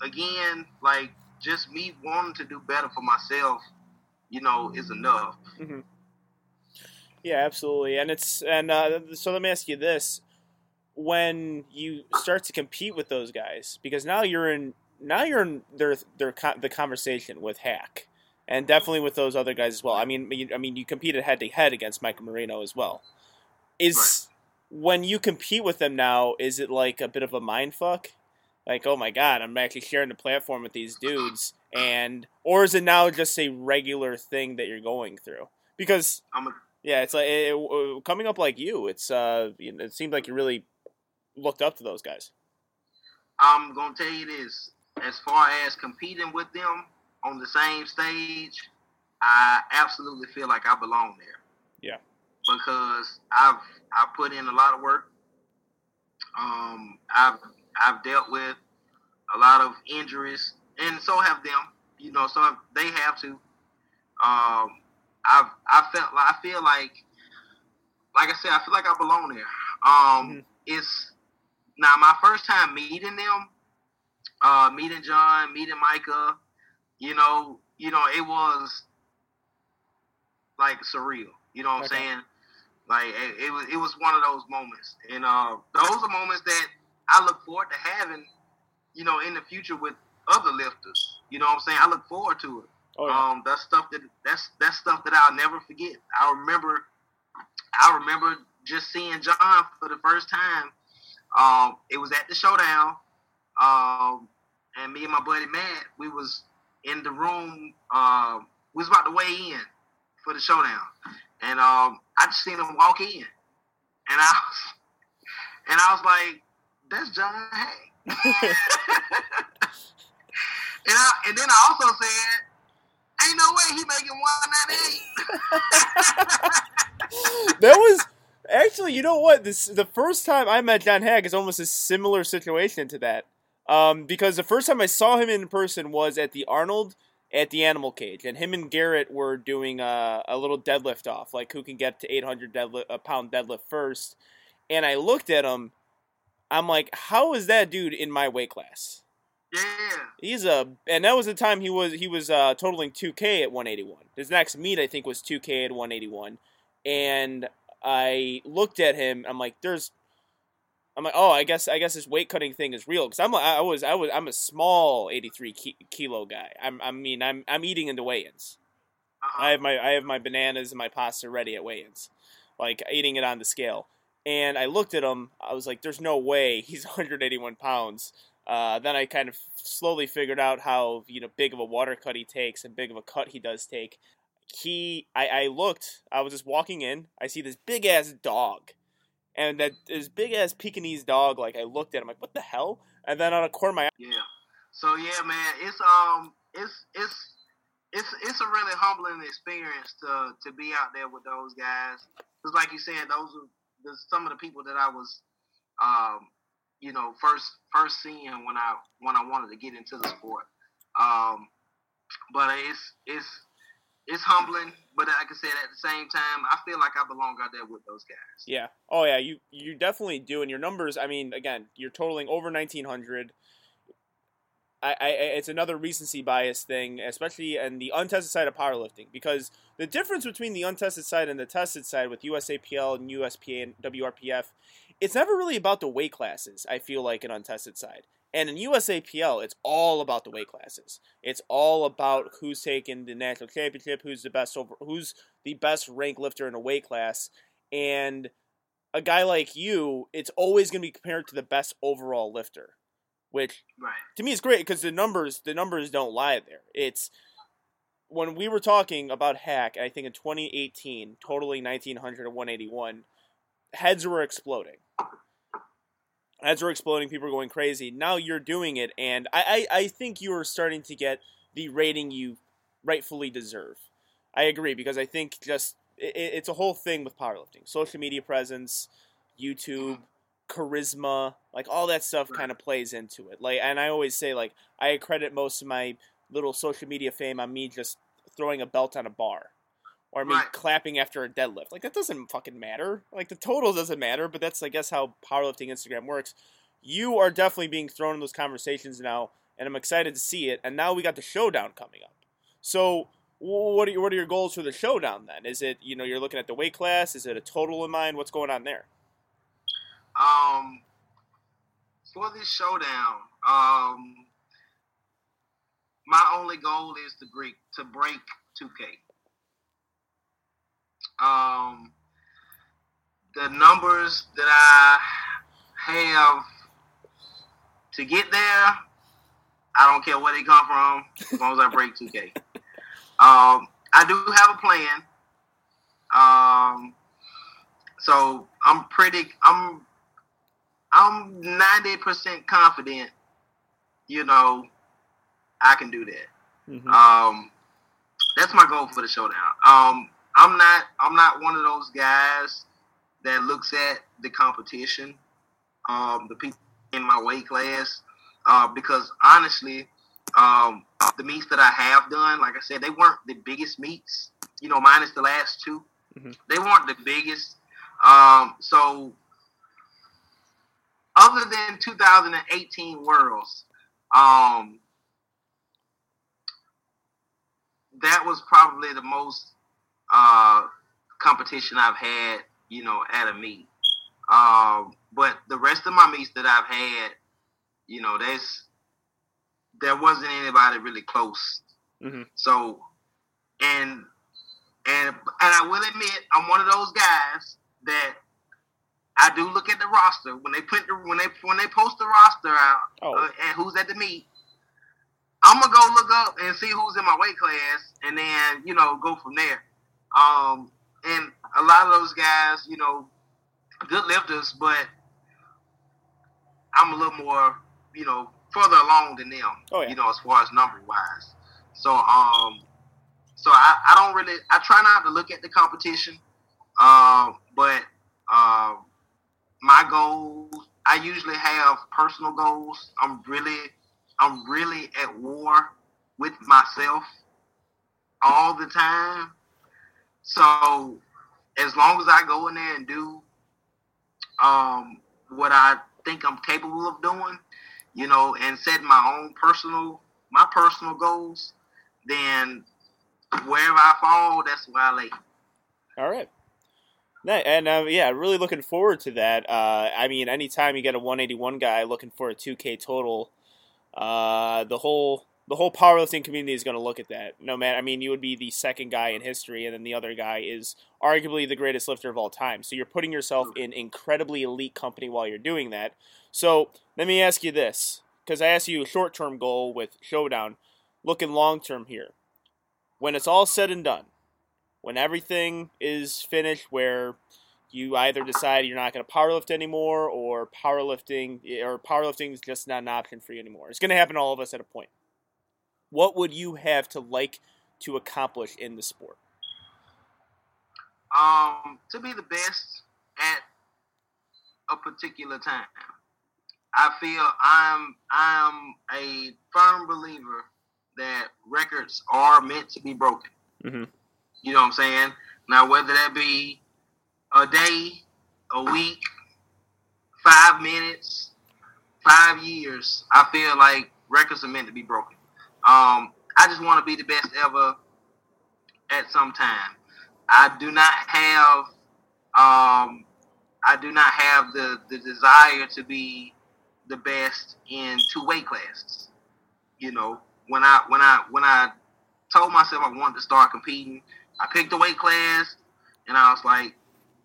again, like just me wanting to do better for myself, you know, is enough. Yeah, absolutely. And it's and uh, so let me ask you this: when you start to compete with those guys, because now you're in now you're in their their the conversation with Haack, and definitely with those other guys as well. I mean, you, I mean, you competed head to head against Michael Marino as well. Is when you compete with them now, is it like a bit of a mind fuck? Like, oh my god, I'm actually sharing the platform with these dudes, and or is it now just a regular thing that you're going through? Because I'm a, yeah, it's like it, it- coming up like you. It's uh, it seemed like you really looked up to those guys. I'm gonna tell you this: as far as competing with them on the same stage, I absolutely feel like I belong there. Yeah. Because I've I put in a lot of work. Um, I've I've dealt with a lot of injuries, and so have them. You know, so have, they have to. Um, I've I felt I feel like, like I said, I feel like I belong there. Um, Mhm. it's now my first time meeting them, uh, meeting John, meeting Micah, you know, you know, it was like surreal. You know what Okay. I'm saying? Like it, it was it was one of those moments. And uh those are moments that I look forward to having, you know, in the future with other lifters. You know what I'm saying? I look forward to it. Oh yeah, Um, that's stuff that that's that's stuff that I'll never forget. I remember, I remember just seeing John for the first time. Um, it was at the showdown, um, and me and my buddy Matt, we was in the room. Um, we was about to weigh in for the showdown, and um, I just seen him walk in, and I was, and I was like, "That's John Hay." and I, and then I also said, "Ain't no way he making one ninety eight. that was actually. You know what? This the first time I met John Haack is almost a similar situation to that. Um, because the first time I saw him in person was at the Arnold at the Animal Cage, and him and Garrett were doing a, a little deadlift off, like who can get to 800 deadlift, a pound deadlift first. And I looked at him. I'm like, how is that dude in my weight class? Yeah, He's a, and that was the time he was he was uh, totaling 2K at 181. His next meet I think was 2K at 181, and I looked at him. I'm like, there's, I'm like, oh, I guess I guess this weight cutting thing is real because I'm I was I was I'm a small 83 ki- kilo guy. I'm I mean I'm I'm eating into weigh-ins. uh-huh. I have my I have my bananas and my pasta ready at weigh-ins, like eating it on the scale. And I looked at him. I was like, "There's no way he's 181 pounds." Uh, then I kind of slowly figured out how you know big of a water cut he takes and big of a cut he does take. He, I, I looked. I was just walking in. I see this big ass dog, and that this big ass Pekingese dog. Like I looked at him, like what the hell? And then on a corner my yeah. So yeah, man, it's um, it's it's it's it's a really humbling experience to to be out there with those guys. Because like you said, those are some of the people that I was, um, you know, first first seeing when I when I wanted to get into the sport. Um, but it's it's it's humbling, but I said, at the same time, I feel like I belong out there with those guys. Yeah. Oh yeah. You you definitely do, and your numbers. I mean, again, you're totaling over nineteen hundred. I, I it's another recency bias thing, especially in the untested side of powerlifting, because the difference between the untested side and the tested side with USAPL and USPA and WRPF, it's never really about the weight classes. I feel like an untested side. And in USAPL, it's all about the weight classes. It's all about who's taking the national championship, who's the best over, who's the best rank lifter in a weight class, and a guy like you, it's always going to be compared to the best overall lifter, which Right. to me is great because the numbers the numbers don't lie there. It's when we were talking about Haack, I think in 2018, totaling 1900 and 181, heads were exploding. Heads were exploding. People were going crazy. Now you're doing it, and I, I, I think you are starting to get the rating you rightfully deserve. I agree because I think just it, it's a whole thing with powerlifting, social media presence, YouTube, charisma, like all that stuff kind of plays into it. Like, and I always say like I credit most of my little social media fame on me just throwing a belt on a bar. Or me Right. clapping after a deadlift. Like that doesn't fucking matter. Like the total doesn't matter, but that's I guess how powerlifting Instagram works. You are definitely being thrown in those conversations now, and I'm excited to see it. And now we got the showdown coming up. So what are your, what are your goals for the showdown then? Is it you know you're looking at the weight class? Is it a total in mind? What's going on there? Um, for this showdown, um, my only goal is to break to break 2K. Um, the numbers that I have to get there, I don't care where they come from, as long as I break 2K. Um, I do have a plan. Um, so I'm pretty. I'm I'm ninety percent confident. You know, I can do that. Mhm. Um, that's my goal for the showdown. Um, I'm not. I'm not one of those guys that looks at the competition, um, the people in my weight class, uh, because honestly, um, the meets that I have done, like I said, they weren't the biggest meets. You know, minus the last 2 Mhm. they weren't the biggest. Um, so, other than 2018 Worlds, um, that was probably the most uh, competition I've had, you know, at a meet. Um, but the rest of my meets that I've had, you know, there's there wasn't anybody really close. Mhm. So, and and and I will admit, I'm one of those guys that I do look at the roster when they put the when they when they post the roster out Oh. uh, and who's at the meet. I'm gonna go look up and see who's in my weight class, and then you know go from there. Um, and a lot of those guys, you know, good lifters, but I'm a little more, you know, further along than them. Oh, yeah. You know, as far as number wise. So, um, so I, I don't really, I try not to look at the competition. Um, but um, my goals, I usually have personal goals. I'm really, I'm really at war with myself all the time. So as long as I go in there and do um, what I think I'm capable of doing, you know, and set my own personal, my personal goals, then wherever I fall, that's where I lay. All right. And uh, yeah, really looking forward to that. Uh, I mean, anytime you get a 181 guy looking for a 2K total, uh, the whole the whole powerlifting community is going to look at that. No matter, I mean, you would be the second guy in history, and then the other guy is arguably the greatest lifter of all time. So you're putting yourself in incredibly elite company while you're doing that. So let me ask you this, because I asked you a short term goal with Showdown, looking long term here. When it's all said and done, when everything is finished where you either decide you're not going to powerlift anymore or powerlifting or powerlifting is just not an option for you anymore. It's going to happen to all of us at a point. What would you have to like to accomplish in the sport? um, to be the best at a particular time. I feel I'm I'm a firm believer that records are meant to be broken. Mhm. You know what I'm saying? Now, whether that be a day, a week, five minutes, five years, I feel like records are meant to be broken. Um, I just want to be the best ever at some time. I do not have um, I do not have the, the desire to be the best in two weight classes. You know, when I when I when I told myself I wanted to start competing, I picked a weight class and I was like,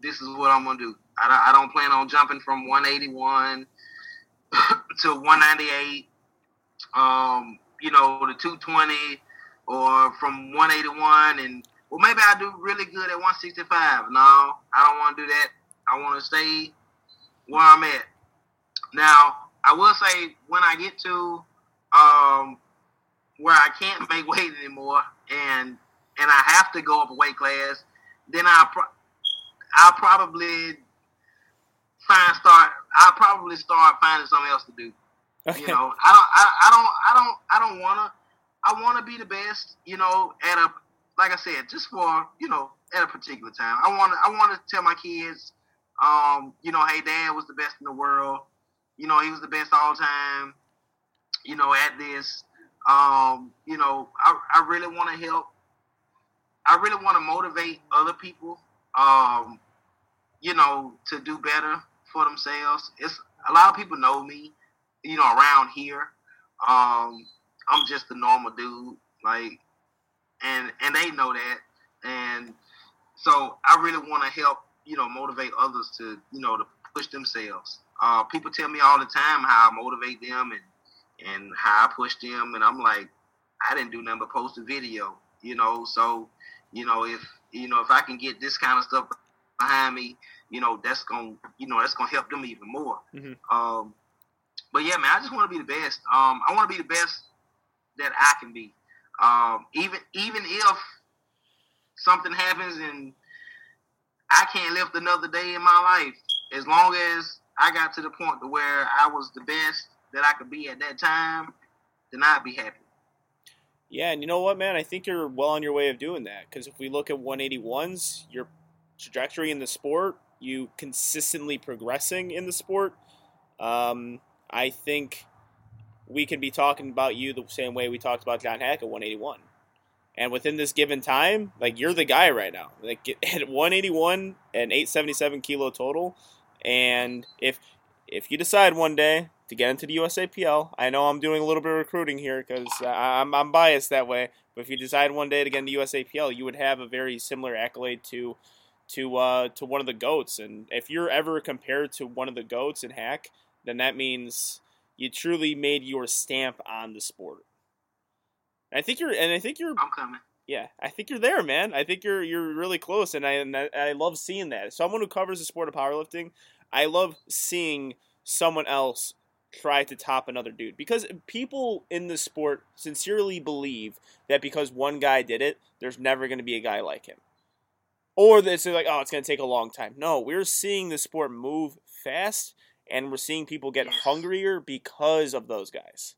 this is what I'm gonna do. I I don't plan on jumping from 181 to 198, um, you know, to 220, or from 181 and well, maybe I do really good at 165. No, I don't want to do that. I want to stay where I'm at. Now, I will say when I get to um, where I can't make weight anymore and and I have to go up a weight class, then I pro- I'll probably find start. I'll probably start finding something else to do. You know, I don't, I, I don't, I don't, I don't wanna. I want to be the best. You know, at a like I said, just for you know at a particular time. I want to, I want to tell my kids, um, you know, hey, Dad was the best in the world. You know, he was the best all time. You know, at this, um, you know, I, I really want to help. I really want to motivate other people, um, you know, to do better for themselves. It's a lot of people know me, you know, around here. Um, I'm just a normal dude, like, and and they know that, and so I really want to help, you know, motivate others to, you know, to push themselves. Uh, people tell me all the time how I motivate them and and how I push them, and I'm like, I didn't do nothing but post a video, you know. So, you know, if you know if I can get this kind of stuff behind me, you know, that's gonna, you know, that's gonna help them even more. Mhm. Um, but yeah, man, I just want to be the best. Um, I want to be the best that I can be. Um, even even if something happens and I can't lift another day in my life, as long as I got to the point to where I was the best that I could be at that time, then I'd be happy. Yeah, and you know what, man? I think you're well on your way of doing that. Because if we look at 181s, your trajectory in the sport, you consistently progressing in the sport, um, I think we can be talking about you the same way we talked about John Haack at 181. And within this given time, like you're the guy right now. Like at 181 and 877 kilo total, and if if you decide one day to get into the USAPL, I know I'm doing a little bit of recruiting here because I'm I'm biased that way. But if you decide one day to get into USAPL, you would have a very similar accolade to to uh, to one of the goats. And if you're ever compared to one of the goats in Haack, then that means you truly made your stamp on the sport. I think you're, and I think you're, I'm coming. yeah, I think you're there, man. I think you're you're really close, and I and I, I love seeing that. Someone who covers the sport of powerlifting, I love seeing someone else try to top another dude because people in the sport sincerely believe that because one guy did it, there's never going to be a guy like him. Or that it's like, oh, it's going to take a long time. No, we're seeing the sport move fast, and we're seeing people get Yes. hungrier because of those guys.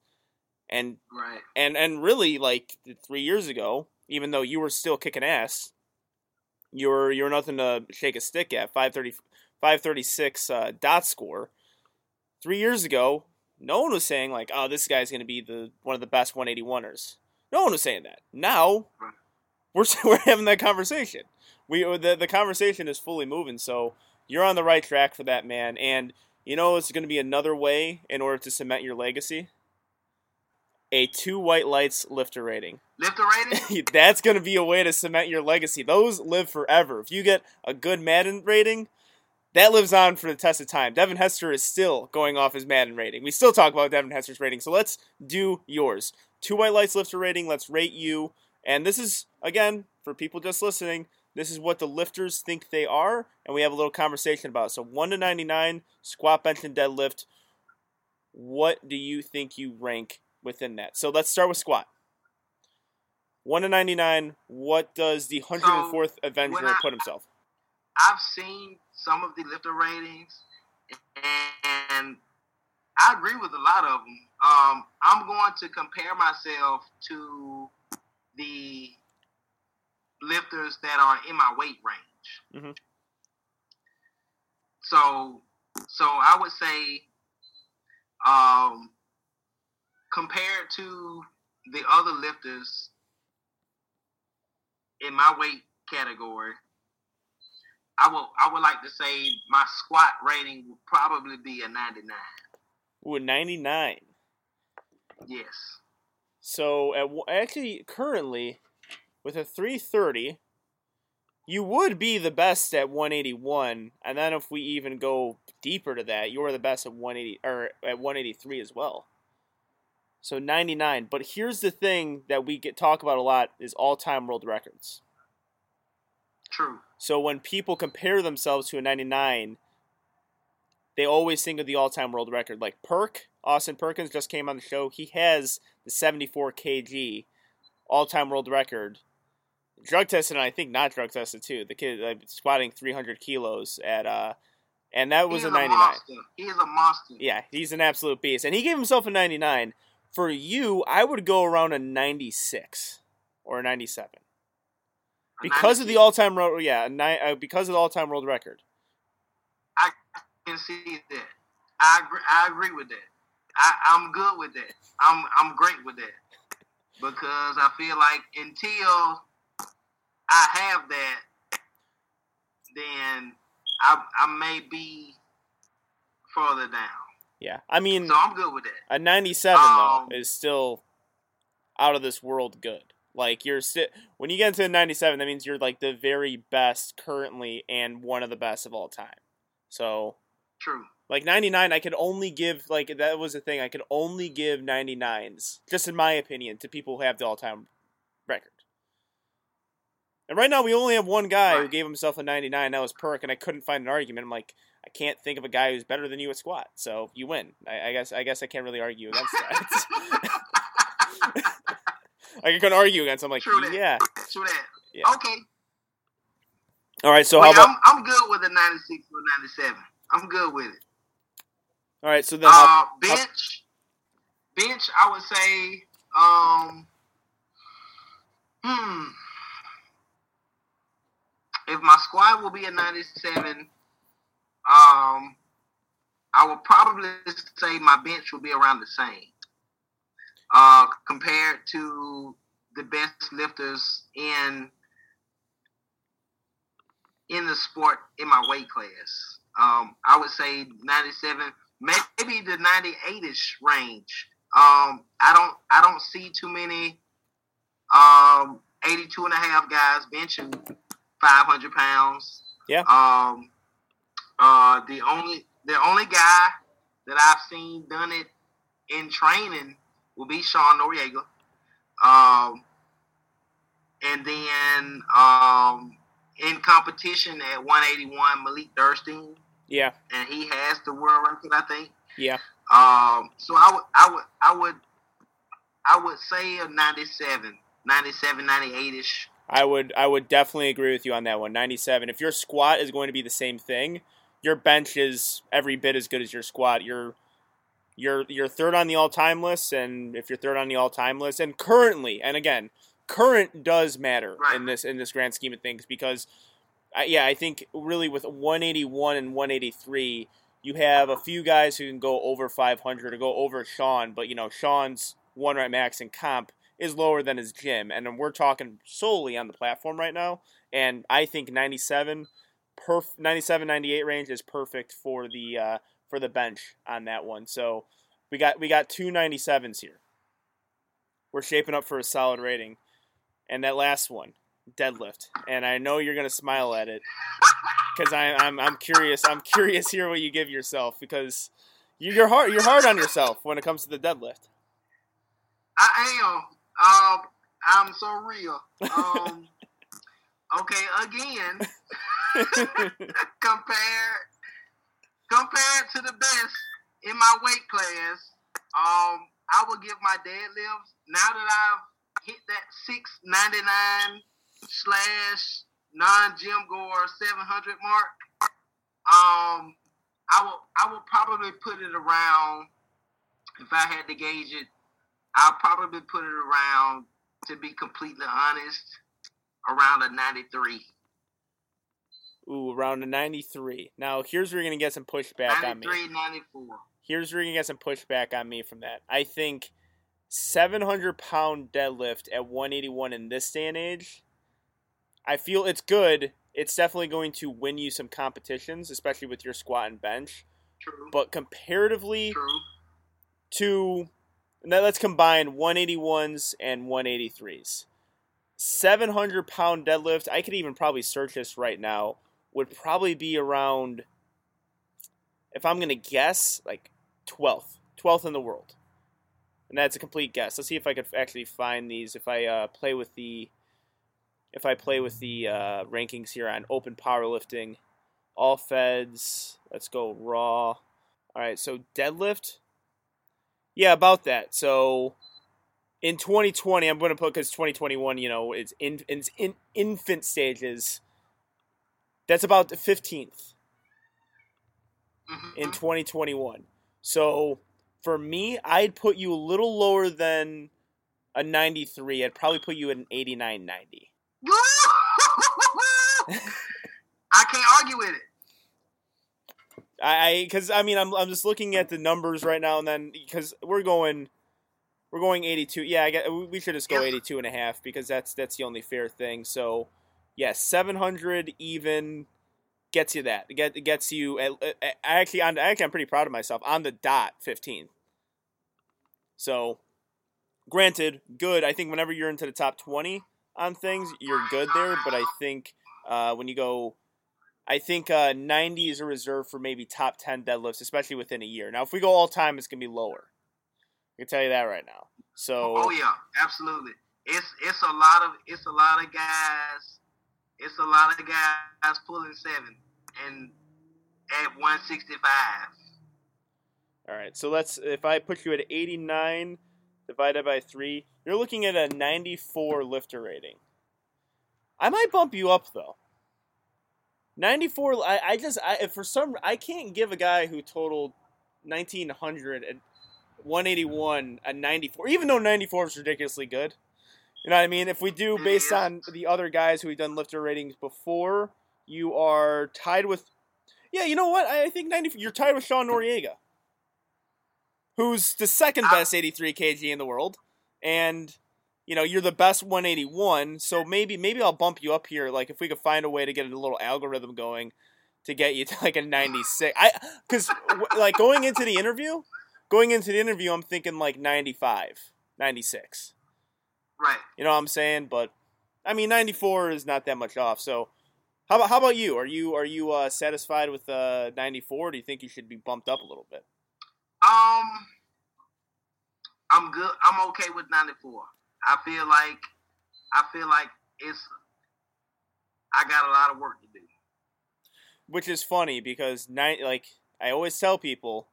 And Right. and and really like three years ago, even though you were still kicking ass, you're you're nothing to shake a stick at. 530, 536 uh, dot score. Three years ago, no one was saying like, "Oh, this guy's going to be the one of the best 181ers." No one was saying that. Now, we're we're having that conversation. We the the conversation is fully moving. So you're on the right track for that, man. And you know it's going to be another way in order to cement your legacy. A two white lights lifter rating. Lifter rating? That's going to be a way to cement your legacy. Those live forever. If you get a good Madden rating, that lives on for the test of time. Devin Hester is still going off his Madden rating. We still talk about Devin Hester's rating. So let's do yours. Two white lights lifter rating. Let's rate you. And this is, again, for people just listening, this is what the lifters think they are. And we have a little conversation about it. So 1 to 99, squat, bench, and deadlift. What do you think you rank within that? So let's start with squat. 1 to 99, what does the 104th Avenger I- put himself? I've seen some of the lifter ratings, and I agree with a lot of them. Um, I'm going to compare myself to the lifters that are in my weight range. Mhm. So, so I would say, um, compared to the other lifters in my weight category, I will I would like to say my squat rating would probably be a 99. Ooh, 99. Yes. So at actually currently with a 330 you would be the best at 181 and then if we even go deeper to that you're the best at 180 or at 183 as well. So 99, but here's the thing that we get talk about a lot is all-time world records. True. So when people compare themselves to a 99, they always think of the all-time world record. Like Perk, Austin Perkins just came on the show. He has the 74 kg all-time world record. Drug tested, and I think not drug tested too. The kid squatting 300 kilos at uh, and that was He a 99. monster. He a monster. Yeah, he's an absolute beast, and he gave himself a 99. For you, I would go around a 96 or a 97 A because of the all-time world. Yeah, a ni- uh, because of the all-time world record. I can see that. I agree, I agree with that. I, I'm good with that. I'm I'm great with that because I feel like until I have that, then I I may be further down. Yeah, I mean, So I'm good with that. a 97 Um, though is still out of this world good. Like you're sti- when you get into a 97, that means you're like the very best currently and one of the best of all time. So True. like 99, I could only give like that was the thing. I could only give 99s, just in my opinion, to people who have the all-time. And right now, we only have one guy who gave himself a 99. That was Perk, and I couldn't find an argument. I'm like, I can't think of a guy who's better than you at squat. So you win. I, I guess. I guess I can't really argue against that. I couldn't argue against. I'm like, True that. yeah. True that. Yeah. Okay. All right. So Well, how about? I'm I'm good with a 96 or 97. I'm good with it. All right. So then, how, Uh, bench, bench. I would say, um, hmm. If my squad will be a ninety-seven, um, I will probably say my bench will be around the same. Uh, compared to the best lifters in in the sport in my weight class. Um, I would say 97, maybe the 98ish range. Um, I don't I don't see too many um 82 and a half guys benching 500 pounds. Yeah. Um, uh, the only the only guy that I've seen done it in training will be Sean Noriega. Um, and then um, in competition at 181, Malik Durstein, yeah, and he has the world record, I think. yeah. Um, so I would, I would, I would, I would say a 97, 97, 98 ish. I would I would definitely agree with you on that one. 97. If your squat is going to be the same thing, your bench is every bit as good as your squat. You're you're you're third on the all-time list and if you're third on the all-time list and currently and again, current does matter Right. in this in this grand scheme of things because I, yeah, I think really with 181 and 183, you have a few guys who can go over 500 or go over Sean, but you know, Sean's one right max in comp is lower than his gym, and we're talking solely on the platform right now. And I think 97, perf- 97, 98 range is perfect for the uh, for the bench on that one. So we got we got two 97s here. We're shaping up for a solid rating, and that last one, deadlift. And I know you're gonna smile at it because I'm I'm I'm curious. I'm curious here what you give yourself because you- you're hard you're hard on yourself when it comes to the deadlift. I am. Um, I'm so real. Um, okay, again, compared compared to the best in my weight class, um, I would give my deadlifts now that I've hit that six ninety nine slash non gym gore seven hundred mark. Um, I will I will probably put it around if I had to gauge it. I'll probably put it around to be completely honest, around a 93. Ooh, around a 93. Now, here's where you're going to get some pushback on me. 93, 94. Here's where you're going to get some pushback on me from that. I think 700 pound deadlift at 181 in this day and age, I feel it's good. It's definitely going to win you some competitions, especially with your squat and bench. True. But comparatively True. to now let's combine 181s and 183s. 700 pound deadlift, I could even probably search this right now, would probably be around, if I'm going to guess, like 12th. 12th in the world. And that's a complete guess. Let's see if I could actually find these. If I uh, play with the, if I play with the uh, rankings here on open powerlifting, all feds. Let's go raw. All right, so deadlift. Yeah, about that. So in 2020, I'm going to put because 2021, you know, it's in, it's in infant stages. That's about the 15th Mhm. in 2021. So for me, I'd put you a little lower than a 93. I'd probably put you at an 89, 90. I can't argue with it. I because I, mean I'm I'm just looking at the numbers right now and then because we're going we're going 82 yeah I get we should just go Yeah. 82 and a half because that's that's the only fair thing. So yeah 700 even gets you that. It get it gets you at, at- at- actually on actually I'm pretty proud of myself. On the dot 15 so granted good. I think whenever you're into the top 20 on things you're good there but I think uh, when you go I think uh, 90 is a reserve for maybe top 10 deadlifts, especially within a year. Now, if we go all time, it's going to be lower. I can tell you that right now. So, Oh yeah, absolutely. It's it's a lot of it's a lot of guys. It's a lot of guys pulling seven and at one sixty five. all right. So let's, if I put you at 89 divided by 3, you're looking at a 94 lifter rating. I might bump you up, though. 94, I, I just, I, for some, I can't give a guy who totaled 1900 and 181 a 94, even though 94 is ridiculously good. You know what I mean? If we do based on the other guys who we've done lifter ratings before, you are tied with. Yeah, you know what? I I think 90. You're tied with Sean Noriega, who's the second Ah. best 83 kg in the world, and you know you're the best 181. So maybe maybe I'll bump you up here. Like if we could find a way to get a little algorithm going to get you to like a 96. I because like going into the interview, going into the interview, I'm thinking like 95, 96. Right. You know what I'm saying? But I mean, 94 is not that much off. So how about how about you? Are you are you uh, satisfied with uh, 94? Or do you think you should be bumped up a little bit? Um, I'm good. I'm okay with 94. I feel like I feel like it's. I got a lot of work to do. Which is funny because night like I always tell people.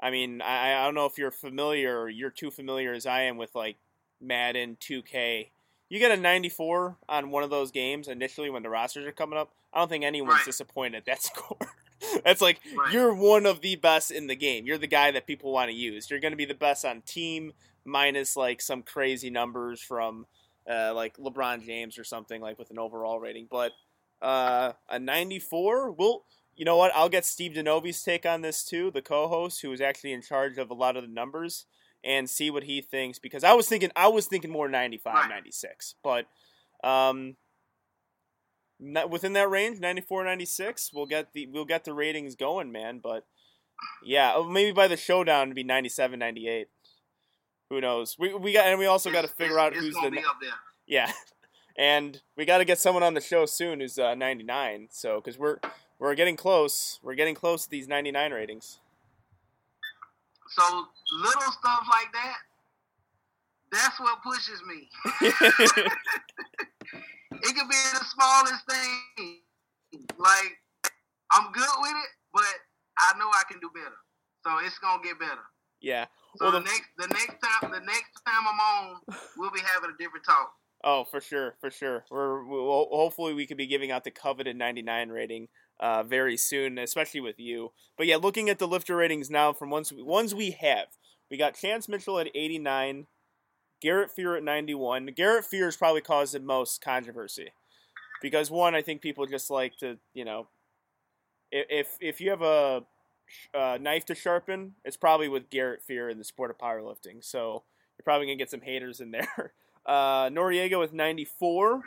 I mean, I, I don't know if you're familiar or you're too familiar as I am with like Madden 2K. You get a 94 on one of those games initially when the rosters are coming up. I don't think anyone's Right. disappointed at that score. That's like Right. you're one of the best in the game. You're the guy that people want to use. You're going to be the best on team minus like some crazy numbers from uh, like LeBron James or something like with an overall rating. But uh, a 94, we'll you know what? I'll get Steve Denovi's take on this too, the co-host who is actually in charge of a lot of the numbers and see what he thinks because I was thinking I was thinking more 95, 96. But um within that range 94 96 we'll get the we'll get the ratings going man but yeah oh, maybe by the showdown it'd be 97 98 who knows we, we got and we also got to figure out it's who's gonna the be up there. yeah and we got to get someone on the show soon who's uh, 99 so because we're we're getting close we're getting close to these 99 ratings So little stuff like that. That's what pushes me. It can be the smallest thing. Like I'm good with it, but I know I can do better. So it's gonna get better. yeah So Well, the, the- next the next time the next time I'm on, we'll be having a different talk. Oh, for sure, for sure. We're we'll, hopefully we could be giving out the coveted 99 rating uh, very soon, especially with you. But yeah, looking at the lifter ratings now from ones ones we have, we got Chance Mitchell at 89, Garrett Fear at 91. Garrett Fear has probably caused the most controversy because one, I think people just like to, you know, if if you have a uh, knife to sharpen, it's probably with Garrett Fear in the sport of powerlifting. So you're probably gonna get some haters in there. Uh, Noriega with 94.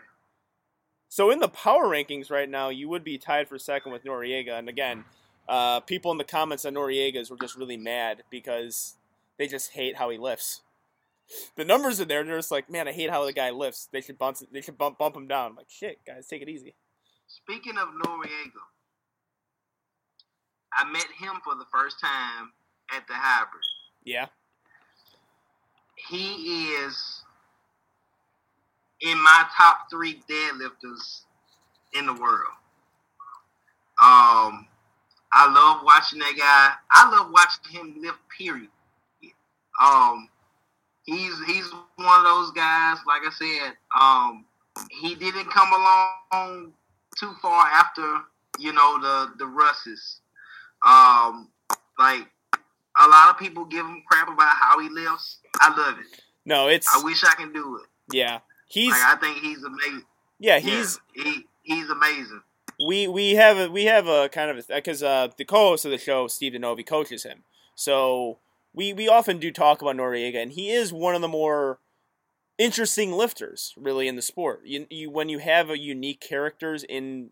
So in the power rankings right now, you would be tied for second with Noriega. And again, uh, people in the comments on Noriega's were just really mad because they just hate how he lifts. The numbers in there, they're just like, man, I hate how the guy lifts. They should bump, they should bump, bump him down. I'm like, shit, guys, take it easy. Speaking of Noriega, I met him for the first time at the hybrid. Yeah, He is in my top three deadlifters in the world. Um, I love watching that guy. I love watching him lift. Period. Um, he's he's one of those guys. Like I said, um, he didn't come along too far after you know the the Russes. Um, like a lot of people give him crap about how he lifts. I love it. no, it's I wish I can do it. yeah. He's Like I think he's amazing. yeah, Yeah, he's he he's amazing. we we have a we have a kind of because uh, the co-host of the show, Steve Denovi, coaches him. So we we often do talk about Noriega, and he is one of the more interesting lifters, really, in the sport. You, you when you have a unique characters in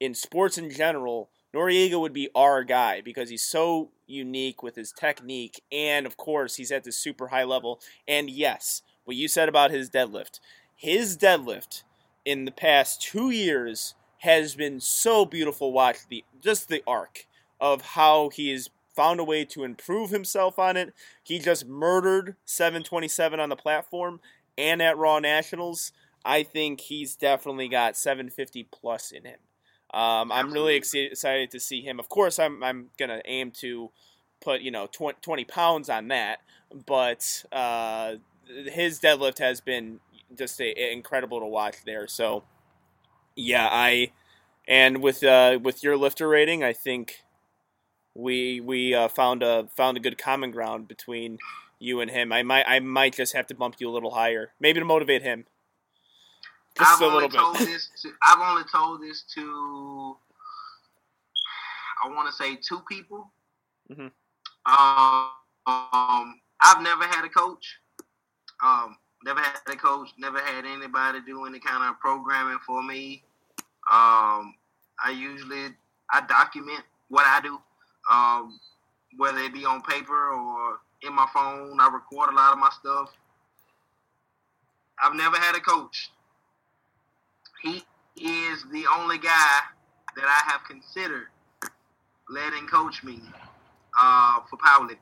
in sports in general, Noriega would be our guy because he's so unique with his technique, and of course, he's at this super high level. And yes, what you said about his deadlift, his deadlift in the past two years has been so beautiful. Watch the just the arc of how he has found a way to improve himself on it. He just murdered 727 on the platform and at Raw Nationals. I think he's definitely got 750 plus in him. Um, I'm really exci- excited to see him. Of course, I'm I'm gonna aim to put you know 20, 20 pounds on that, but uh, his deadlift has been just a, incredible to watch there. So yeah, I and with uh, with your lifter rating, I think we we uh, found a found a good common ground between you and him. I might I might just have to bump you a little higher, maybe to motivate him. Just I've a only little told bit. this to I've only told this to I want to say two people. Mhm. Um, um, I've never had a coach. Um, never had a coach. Never had anybody do any kind of programming for me. Um, I usually I document what I do, um, whether it be on paper or in my phone. I record a lot of my stuff. I've never had a coach. He is the only guy that I have considered letting coach me uh, for powerlifting.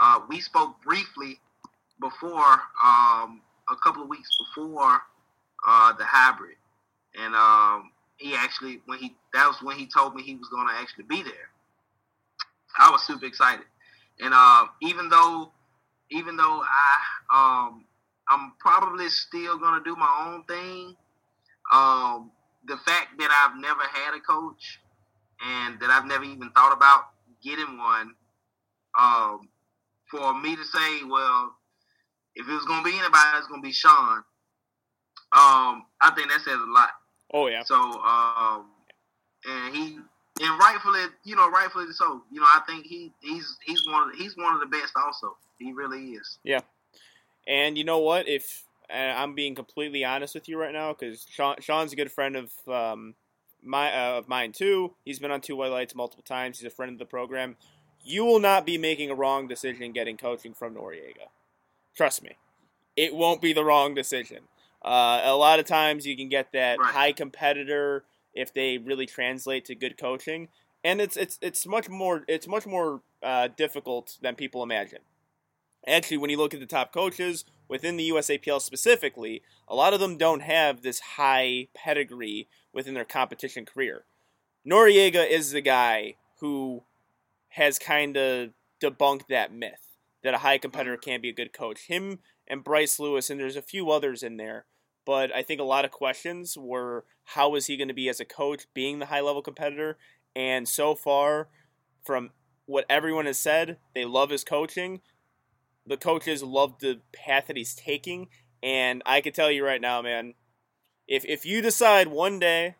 Uh, we spoke briefly before, um, a couple of weeks before uh, the hybrid, and um, he actually when he that was when he told me he was going to actually be there. I was super excited, and uh, even though even though I um, I'm probably still gonna do my own thing. Um, the fact that I've never had a coach and that I've never even thought about getting one, um, for me to say, well, if it was gonna be anybody, it's gonna be Sean. Um, I think that says a lot. Oh yeah, So, um, and he and rightfully, you know, rightfully so. You know, I think he he's he's one of the, he's one of the best. Also, he really is. Yeah. And you know what? If and I'm being completely honest with you right now, because Sean, Sean's a good friend of um, my uh, of mine too. He's been on Two White Lights multiple times. He's a friend of the program. You will not be making a wrong decision getting coaching from Noriega. Trust me, it won't be the wrong decision. Uh, a lot of times you can get that Right. high competitor if they really translate to good coaching, and it's it's it's much more it's much more uh, difficult than people imagine. Actually, when you look at the top coaches within the USAPL specifically, a lot of them don't have this high pedigree within their competition career. Noriega is the guy who has kind of debunked that myth that a high competitor can't be a good coach. Him and Bryce Lewis, and there's a few others in there, but I think a lot of questions were how is he going to be as a coach, being the high level competitor? And so far, from what everyone has said, they love his coaching. The coaches love the path that he's taking, and I can tell you right now, man, if if you decide one day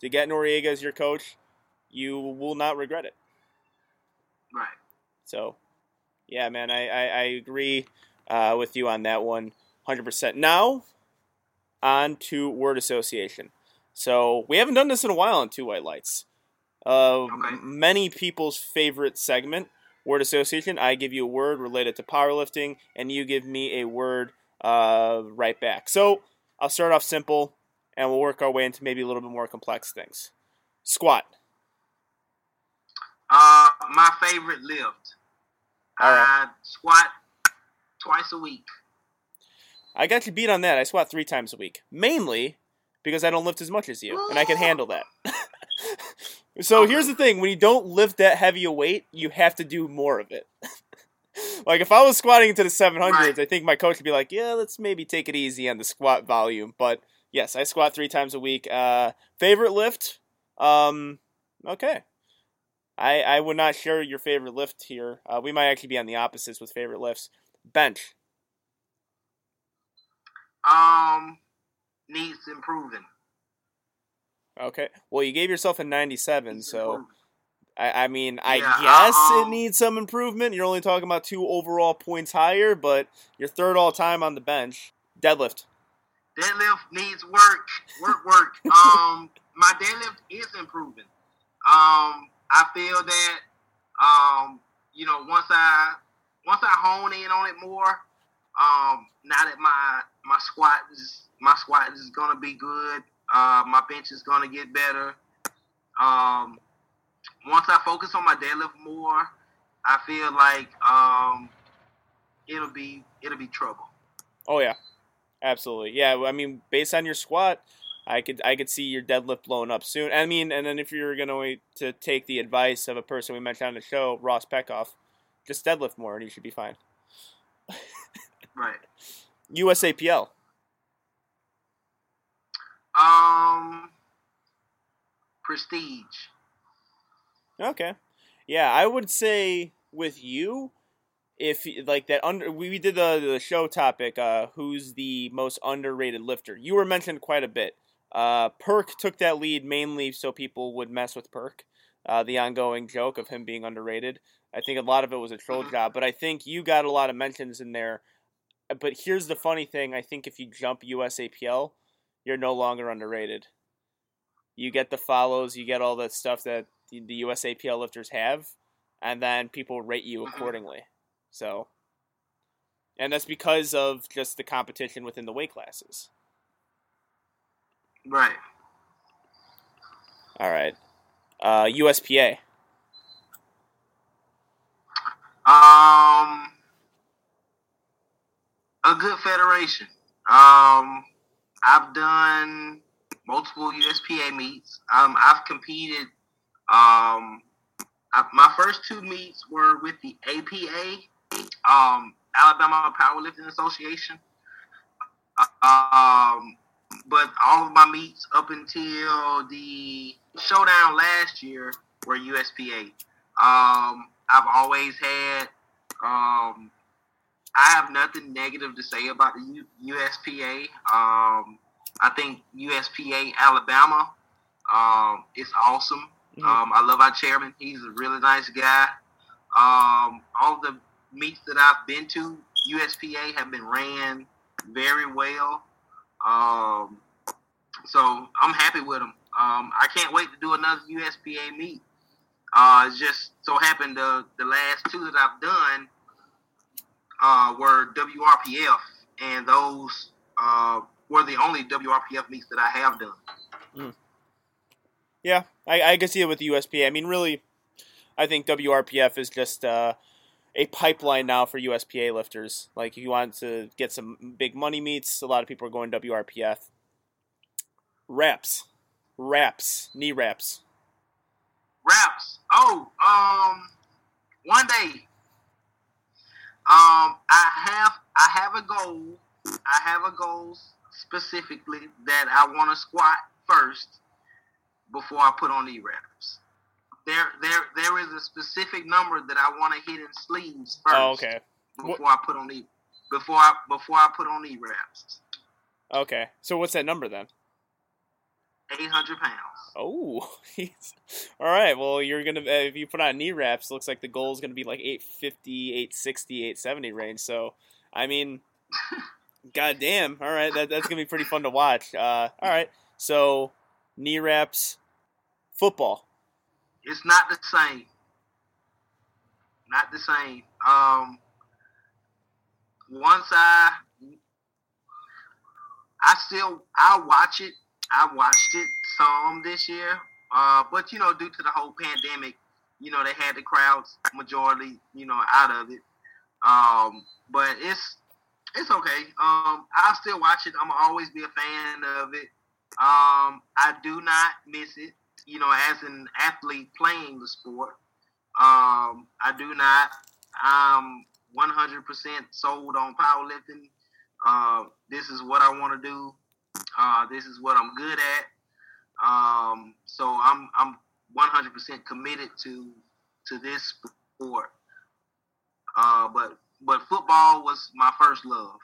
to get Noriega as your coach, you will not regret it. Right. So, yeah, man, I I, I agree uh, with you on that one, hundred percent. Now, on to word association. So we haven't done this in a while on Two White Lights. Uh, Okay. Many people's favorite segment, word association. I give you a word related to powerlifting, and you give me a word uh, right back. So I'll start off simple, and we'll work our way into maybe a little bit more complex things. Squat. Uh, my favorite lift. All right. I squat twice a week. I got you beat on that. I squat three times a week, mainly because I don't lift as much as you, and I can handle that. so here's the thing: when you don't lift that heavy a weight, you have to do more of it. like if I was squatting into the 700s, Right. I think my coach would be like, "Yeah, let's maybe take it easy on the squat volume." But yes, I squat three times a week. Uh, favorite lift? Um, okay. I, I would not share your favorite lift here. Uh, we might actually be on the opposites with favorite lifts. Bench. Um, needs improving. Okay. Well, you gave yourself a 97, so. I, I mean, I Yeah, guess it needs some improvement. You're only talking about two overall points higher, but you're third all time on the bench. Deadlift. deadlift needs work, work, work. um, my deadlift is improving. Um, I feel that, um, you know, once I once I hone in on it more, um, now that my my squat is my squat is gonna be good. Uh, my bench is gonna get better. Um, once I focus on my deadlift more, I feel like um, it'll be it'll be trouble. Oh yeah, absolutely. Yeah, I mean, based on your squat, I could I could see your deadlift blowing up soon. I mean, and then if you're gonna to take the advice of a person we mentioned on the show, Ross Peckoff, just deadlift more and you should be fine. Right. USAPL. Um, prestige. Okay. Yeah, I would say with you, if like that under we did the the show topic, uh, who's the most underrated lifter? You were mentioned quite a bit. Uh, Perk took that lead mainly so people would mess with Perk. Uh, the ongoing joke of him being underrated. I think a lot of it was a troll Mhm. job, but I think you got a lot of mentions in there. But here's the funny thing: I think if you jump USAPL, you're no longer underrated. You get the follows, you get all the stuff that the, USAPL lifters have, and then people rate you Mhm. accordingly. So, and that's because of just the competition within the weight classes. Right. All right, uh, USPA. Um, a good federation. Um, I've done multiple USPA meets. Um, I've competed. Um, I, my first two meets were with the APA, um, Alabama Powerlifting Association. Um, but all of my meets up until the showdown last year were USPA. Um, I've always had. Um, I have nothing negative to say about the U- USPA. Um, I think USPA Alabama um, is awesome. Mhm. Um, I love our chairman. He's a really nice guy. Um, all the meets that I've been to, USPA have been ran very well. Um, so I'm happy with them. Um, I can't wait to do another USPA meet. Uh, just so happened the the last two that I've done uh, were WRPF, and those uh, were the only WRPF meets that I have done. Yeah, I, I can see it with the USPA. I mean, really, I think WRPF is just uh, a pipeline now for USPA lifters. Like, if you want to get some big money meets, a lot of people are going WRPF. Wraps. Wraps. Knee wraps. Raps. Oh, um, one day. Um, I have I have a goal. I have a goal specifically that I want to squat first before I put on knee wraps. There, there, there is a specific number that I want to hit in sleeves first Oh, okay. before I put on knee before I before I put on knee wraps. Okay. So what's that number then? Eight hundred pounds. Oh, all right. Well, you're gonna uh, if you put on knee wraps, looks like the goal is gonna be like 850, 860, 870 range. So, I mean, goddamn. All right, that, that's gonna be pretty fun to watch. Uh, all right. So, knee wraps, football. It's not the same. Not the same. Um, once I, I still I watch it. I watched it some this year, uh, but you know, due to the whole pandemic, you know, they had the crowds majority, you know, out of it. Um, but it's it's okay. Um, I'll still watch it. I'm always be a fan of it. Um, I do not miss it. You know, as an athlete playing the sport, um, I do not. I'm 100% sold on powerlifting. Uh, this is what I want to do. Uh, this is what I'm good at. Um, so I'm I'm 100% committed to to this sport. Uh, but but football was my first love.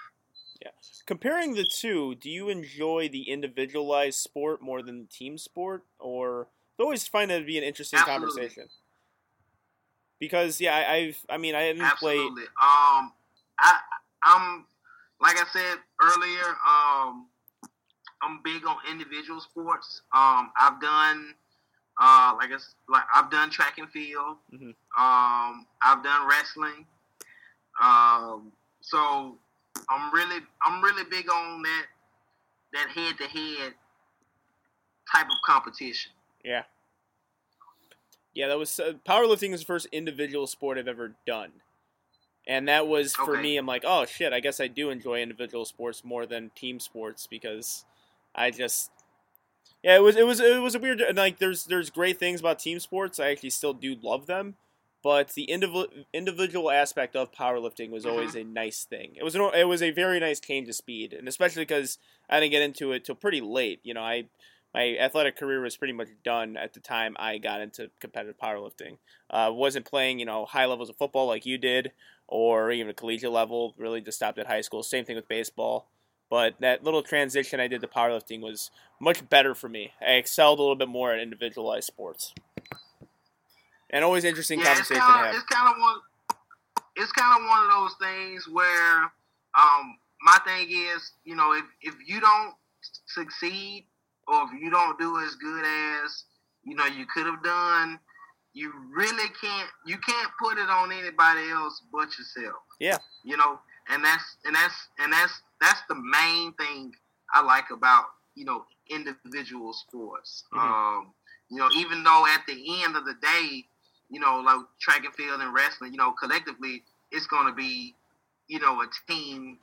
Comparing the two, do you enjoy the individualized sport more than the team sport, or I always find that to be an interesting Absolutely. conversation? Because yeah, I, I've I mean I play. Absolutely. Um, I I'm like I said earlier. Um, I'm big on individual sports. Um, I've done uh like I, like I've done track and field. Mhm. Um, I've done wrestling. Um, so I'm really I'm really big on that that head to head type of competition. Yeah. Yeah, that was uh, powerlifting is the first individual sport I've ever done. And that was for Okay. me I'm like, "Oh shit, I guess I do enjoy individual sports more than team sports because I just Yeah, it was it was it was a weird and, like there's there's great things about team sports. I actually still do love them, but the individual individual aspect of powerlifting was always a nice thing. It was an, it was a very nice change of speed, and especially because I didn't get into it till pretty late. You know, I my athletic career was pretty much done at the time I got into competitive powerlifting. Uh, wasn't playing, you know, high levels of football like you did, or even a collegiate level. Really, just stopped at high school. Same thing with baseball. But that little transition I did to powerlifting was much better for me. I excelled a little bit more at individualized sports, and always interesting yeah, it's conversation kind to of have. it's kind of one it's kind of one of those things where um my thing is you know if if you don't succeed or if you don't do as good as you know you could have done you really can't you can't put it on anybody else but yourself Yeah. you know and that's and that's and that's that's the main thing i like about you know individual sports Mhm. um you know even though at the end of the day you know, like track and field and wrestling, you know, collectively, it's going to be, you know, a team,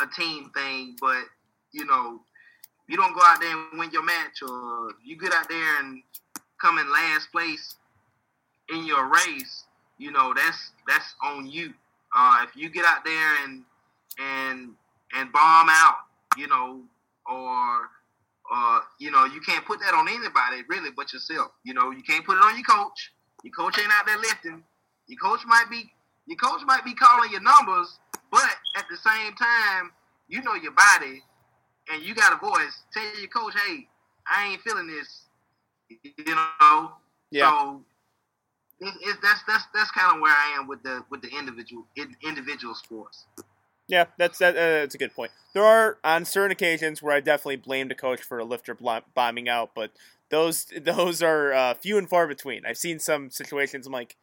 a team thing. But you know, you don't go out there and win your match, or you get out there and come in last place in your race. You know, that's that's on you. Uh, if you get out there and and and bomb out, you know, or uh, you know, you can't put that on anybody really but yourself. You know, you can't put it on your coach. Your coach ain't out there lifting. Your coach might be your coach might be calling your numbers, but at the same time, you know your body and you got a voice. Tell your coach, hey, I ain't feeling this. You know? Yeah. So that's that's that's kind of where I am with the with the individual in, individual sports. Yeah, that's that, uh, that's a good point. There are on certain occasions where I definitely blamed a coach for a lifter bombing out, but those those are uh, few and far between. I've seen some situations. I'm like,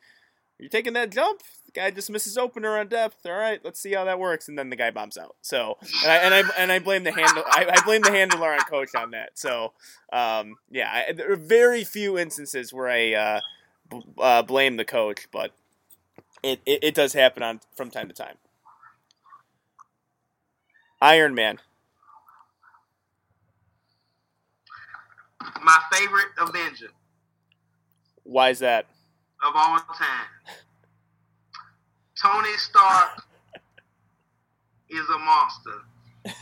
you're taking that jump. The guy just misses opener on depth. All right, let's see how that works, and then the guy bombs out. So, and I and I, and I blame the handle. I, I blame the handler on coach on that. So, um, yeah, I, there are very few instances where I uh, b- uh, blame the coach, but it, it, it does happen on from time to time. Iron Man. My favorite Avenger Why is that? of all time. Tony Stark is a monster.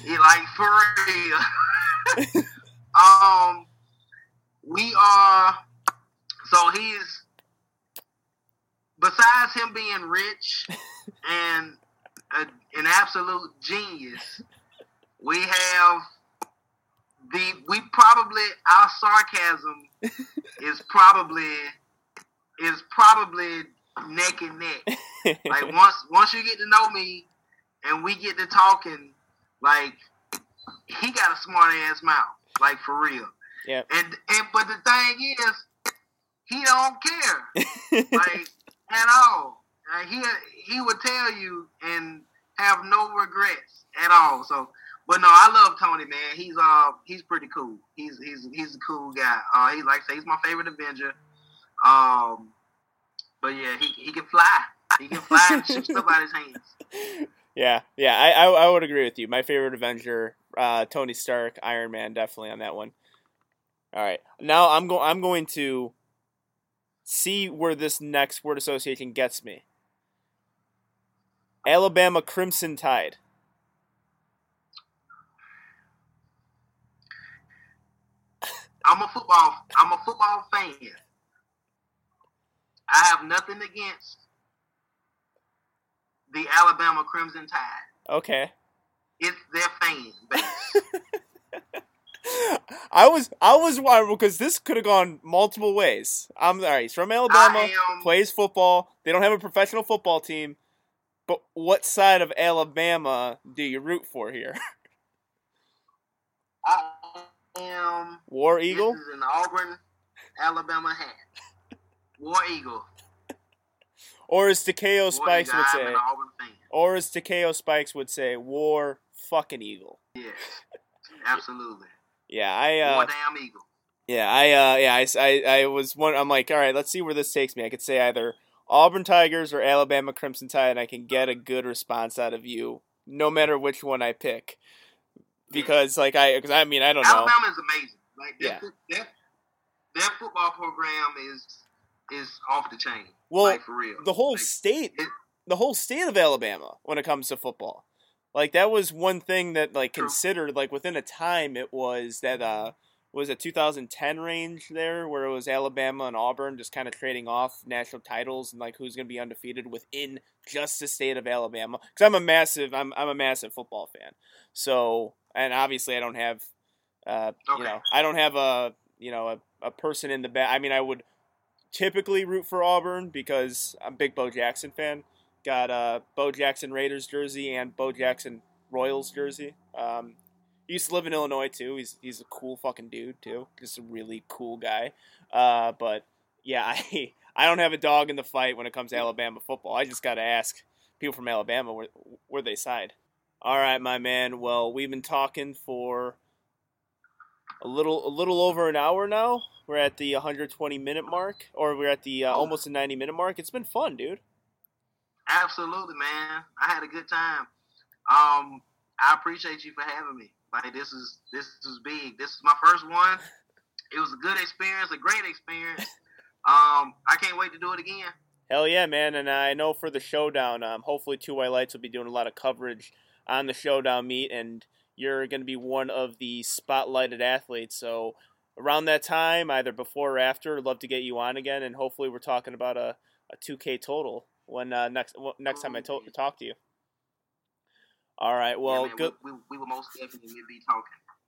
He like for real. um, we are. So he's besides him being rich and a, an absolute genius. We have the we probably our sarcasm is probably is probably neck and neck. Like once once you get to know me and we get to talking, like he got a smart ass mouth, like for real. Yeah. And and but the thing is, he don't care like at all. Uh, he he would tell you and have no regrets at all. So, but no, I love Tony, man. He's uh he's pretty cool. He's he's he's a cool guy. Uh, he like I say he's my favorite Avenger. Um, but yeah, he he can fly. He can fly and shoot stuff out his hands. Yeah, yeah, I, I I would agree with you. My favorite Avenger, uh, Tony Stark, Iron Man, definitely on that one. All right, now I'm going. I'm going to see where this next word association gets me. Alabama Crimson Tide. I'm a football. I'm a football fan. I have nothing against the Alabama Crimson Tide. Okay. It's their fan base. I was I was wondering because this could have gone multiple ways. I'm all right. He's from Alabama, am- plays football. They don't have a professional football team, but what side of Alabama do you root for here? I am. War Eagle This is an Auburn, Alabama hat. War Eagle. or as Takeo Spikes Eagle. would say, an Auburn fan. or as Takeo Spikes would say, War fucking Eagle. Yes, absolutely. Yeah, I War uh, damn Eagle. yeah, I uh, yeah, I, I, I was one. I'm like, all right, let's see where this takes me. I could say either Auburn Tigers or Alabama Crimson Tide, and I can get a good response out of you, no matter which one I pick. Because like I, because I mean I don't know. Alabama is amazing. Like Yeah. their, their, their football program is is off the chain. Well, like for real. the whole Like, state it- the whole state of Alabama when it comes to football. Like that was one thing that like considered like within a time it was that uh was it 2010 range there where it was Alabama and Auburn just kind of trading off national titles and like who's going to be undefeated within just the state of Alabama cuz I'm a massive I'm I'm a massive football fan. So, and obviously I don't have uh you know, I don't have a, you know, a, a person in the back. I mean, I would typically root for Auburn because I'm a big Bo Jackson fan. Got a Bo Jackson Raiders jersey and Bo Jackson Royals jersey. Um, he used to live in Illinois too. He's he's a cool fucking dude too. Just a really cool guy. Uh, but yeah, I I don't have a dog in the fight when it comes to Alabama football. I just got to ask people from Alabama where where they side. All right, my man. Well, we've been talking for a little a little over an hour now. We're at the 120 minute mark, or we're at the uh, almost the 90 minute mark. It's been fun, dude. Absolutely, man. I had a good time. Um, I appreciate you for having me. Like this is this is big. This is my first one. It was a good experience, a great experience. Um, I can't wait to do it again. Hell yeah, man! And I know for the showdown, um, hopefully Two White Lights will be doing a lot of coverage on the showdown meet, and you're going to be one of the spotlighted athletes. So around that time, either before or after, I'd love to get you on again, and hopefully we're talking about a, a 2K total when uh, next next time I to- talk to you. All right, well, yeah, man, good. We, we, we will most definitely be talking.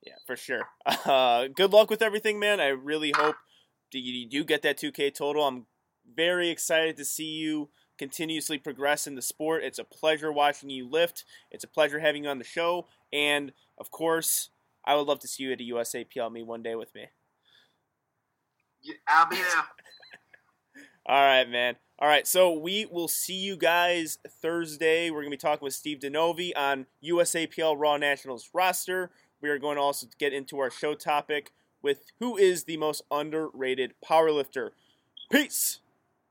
Yeah, for sure. Uh, good luck with everything, man. I really hope you do get that 2K total. I'm very excited to see you continuously progress in the sport. It's a pleasure watching you lift. It's a pleasure having you on the show. And, of course, I would love to see you at a USAPL meet one day with me. Yeah, I'll be there. All right, man. All right, so we will see you guys Thursday. We're going to be talking with Steve Denovi on USAPL Raw Nationals roster. We are going to also get into our show topic with who is the most underrated powerlifter. Peace.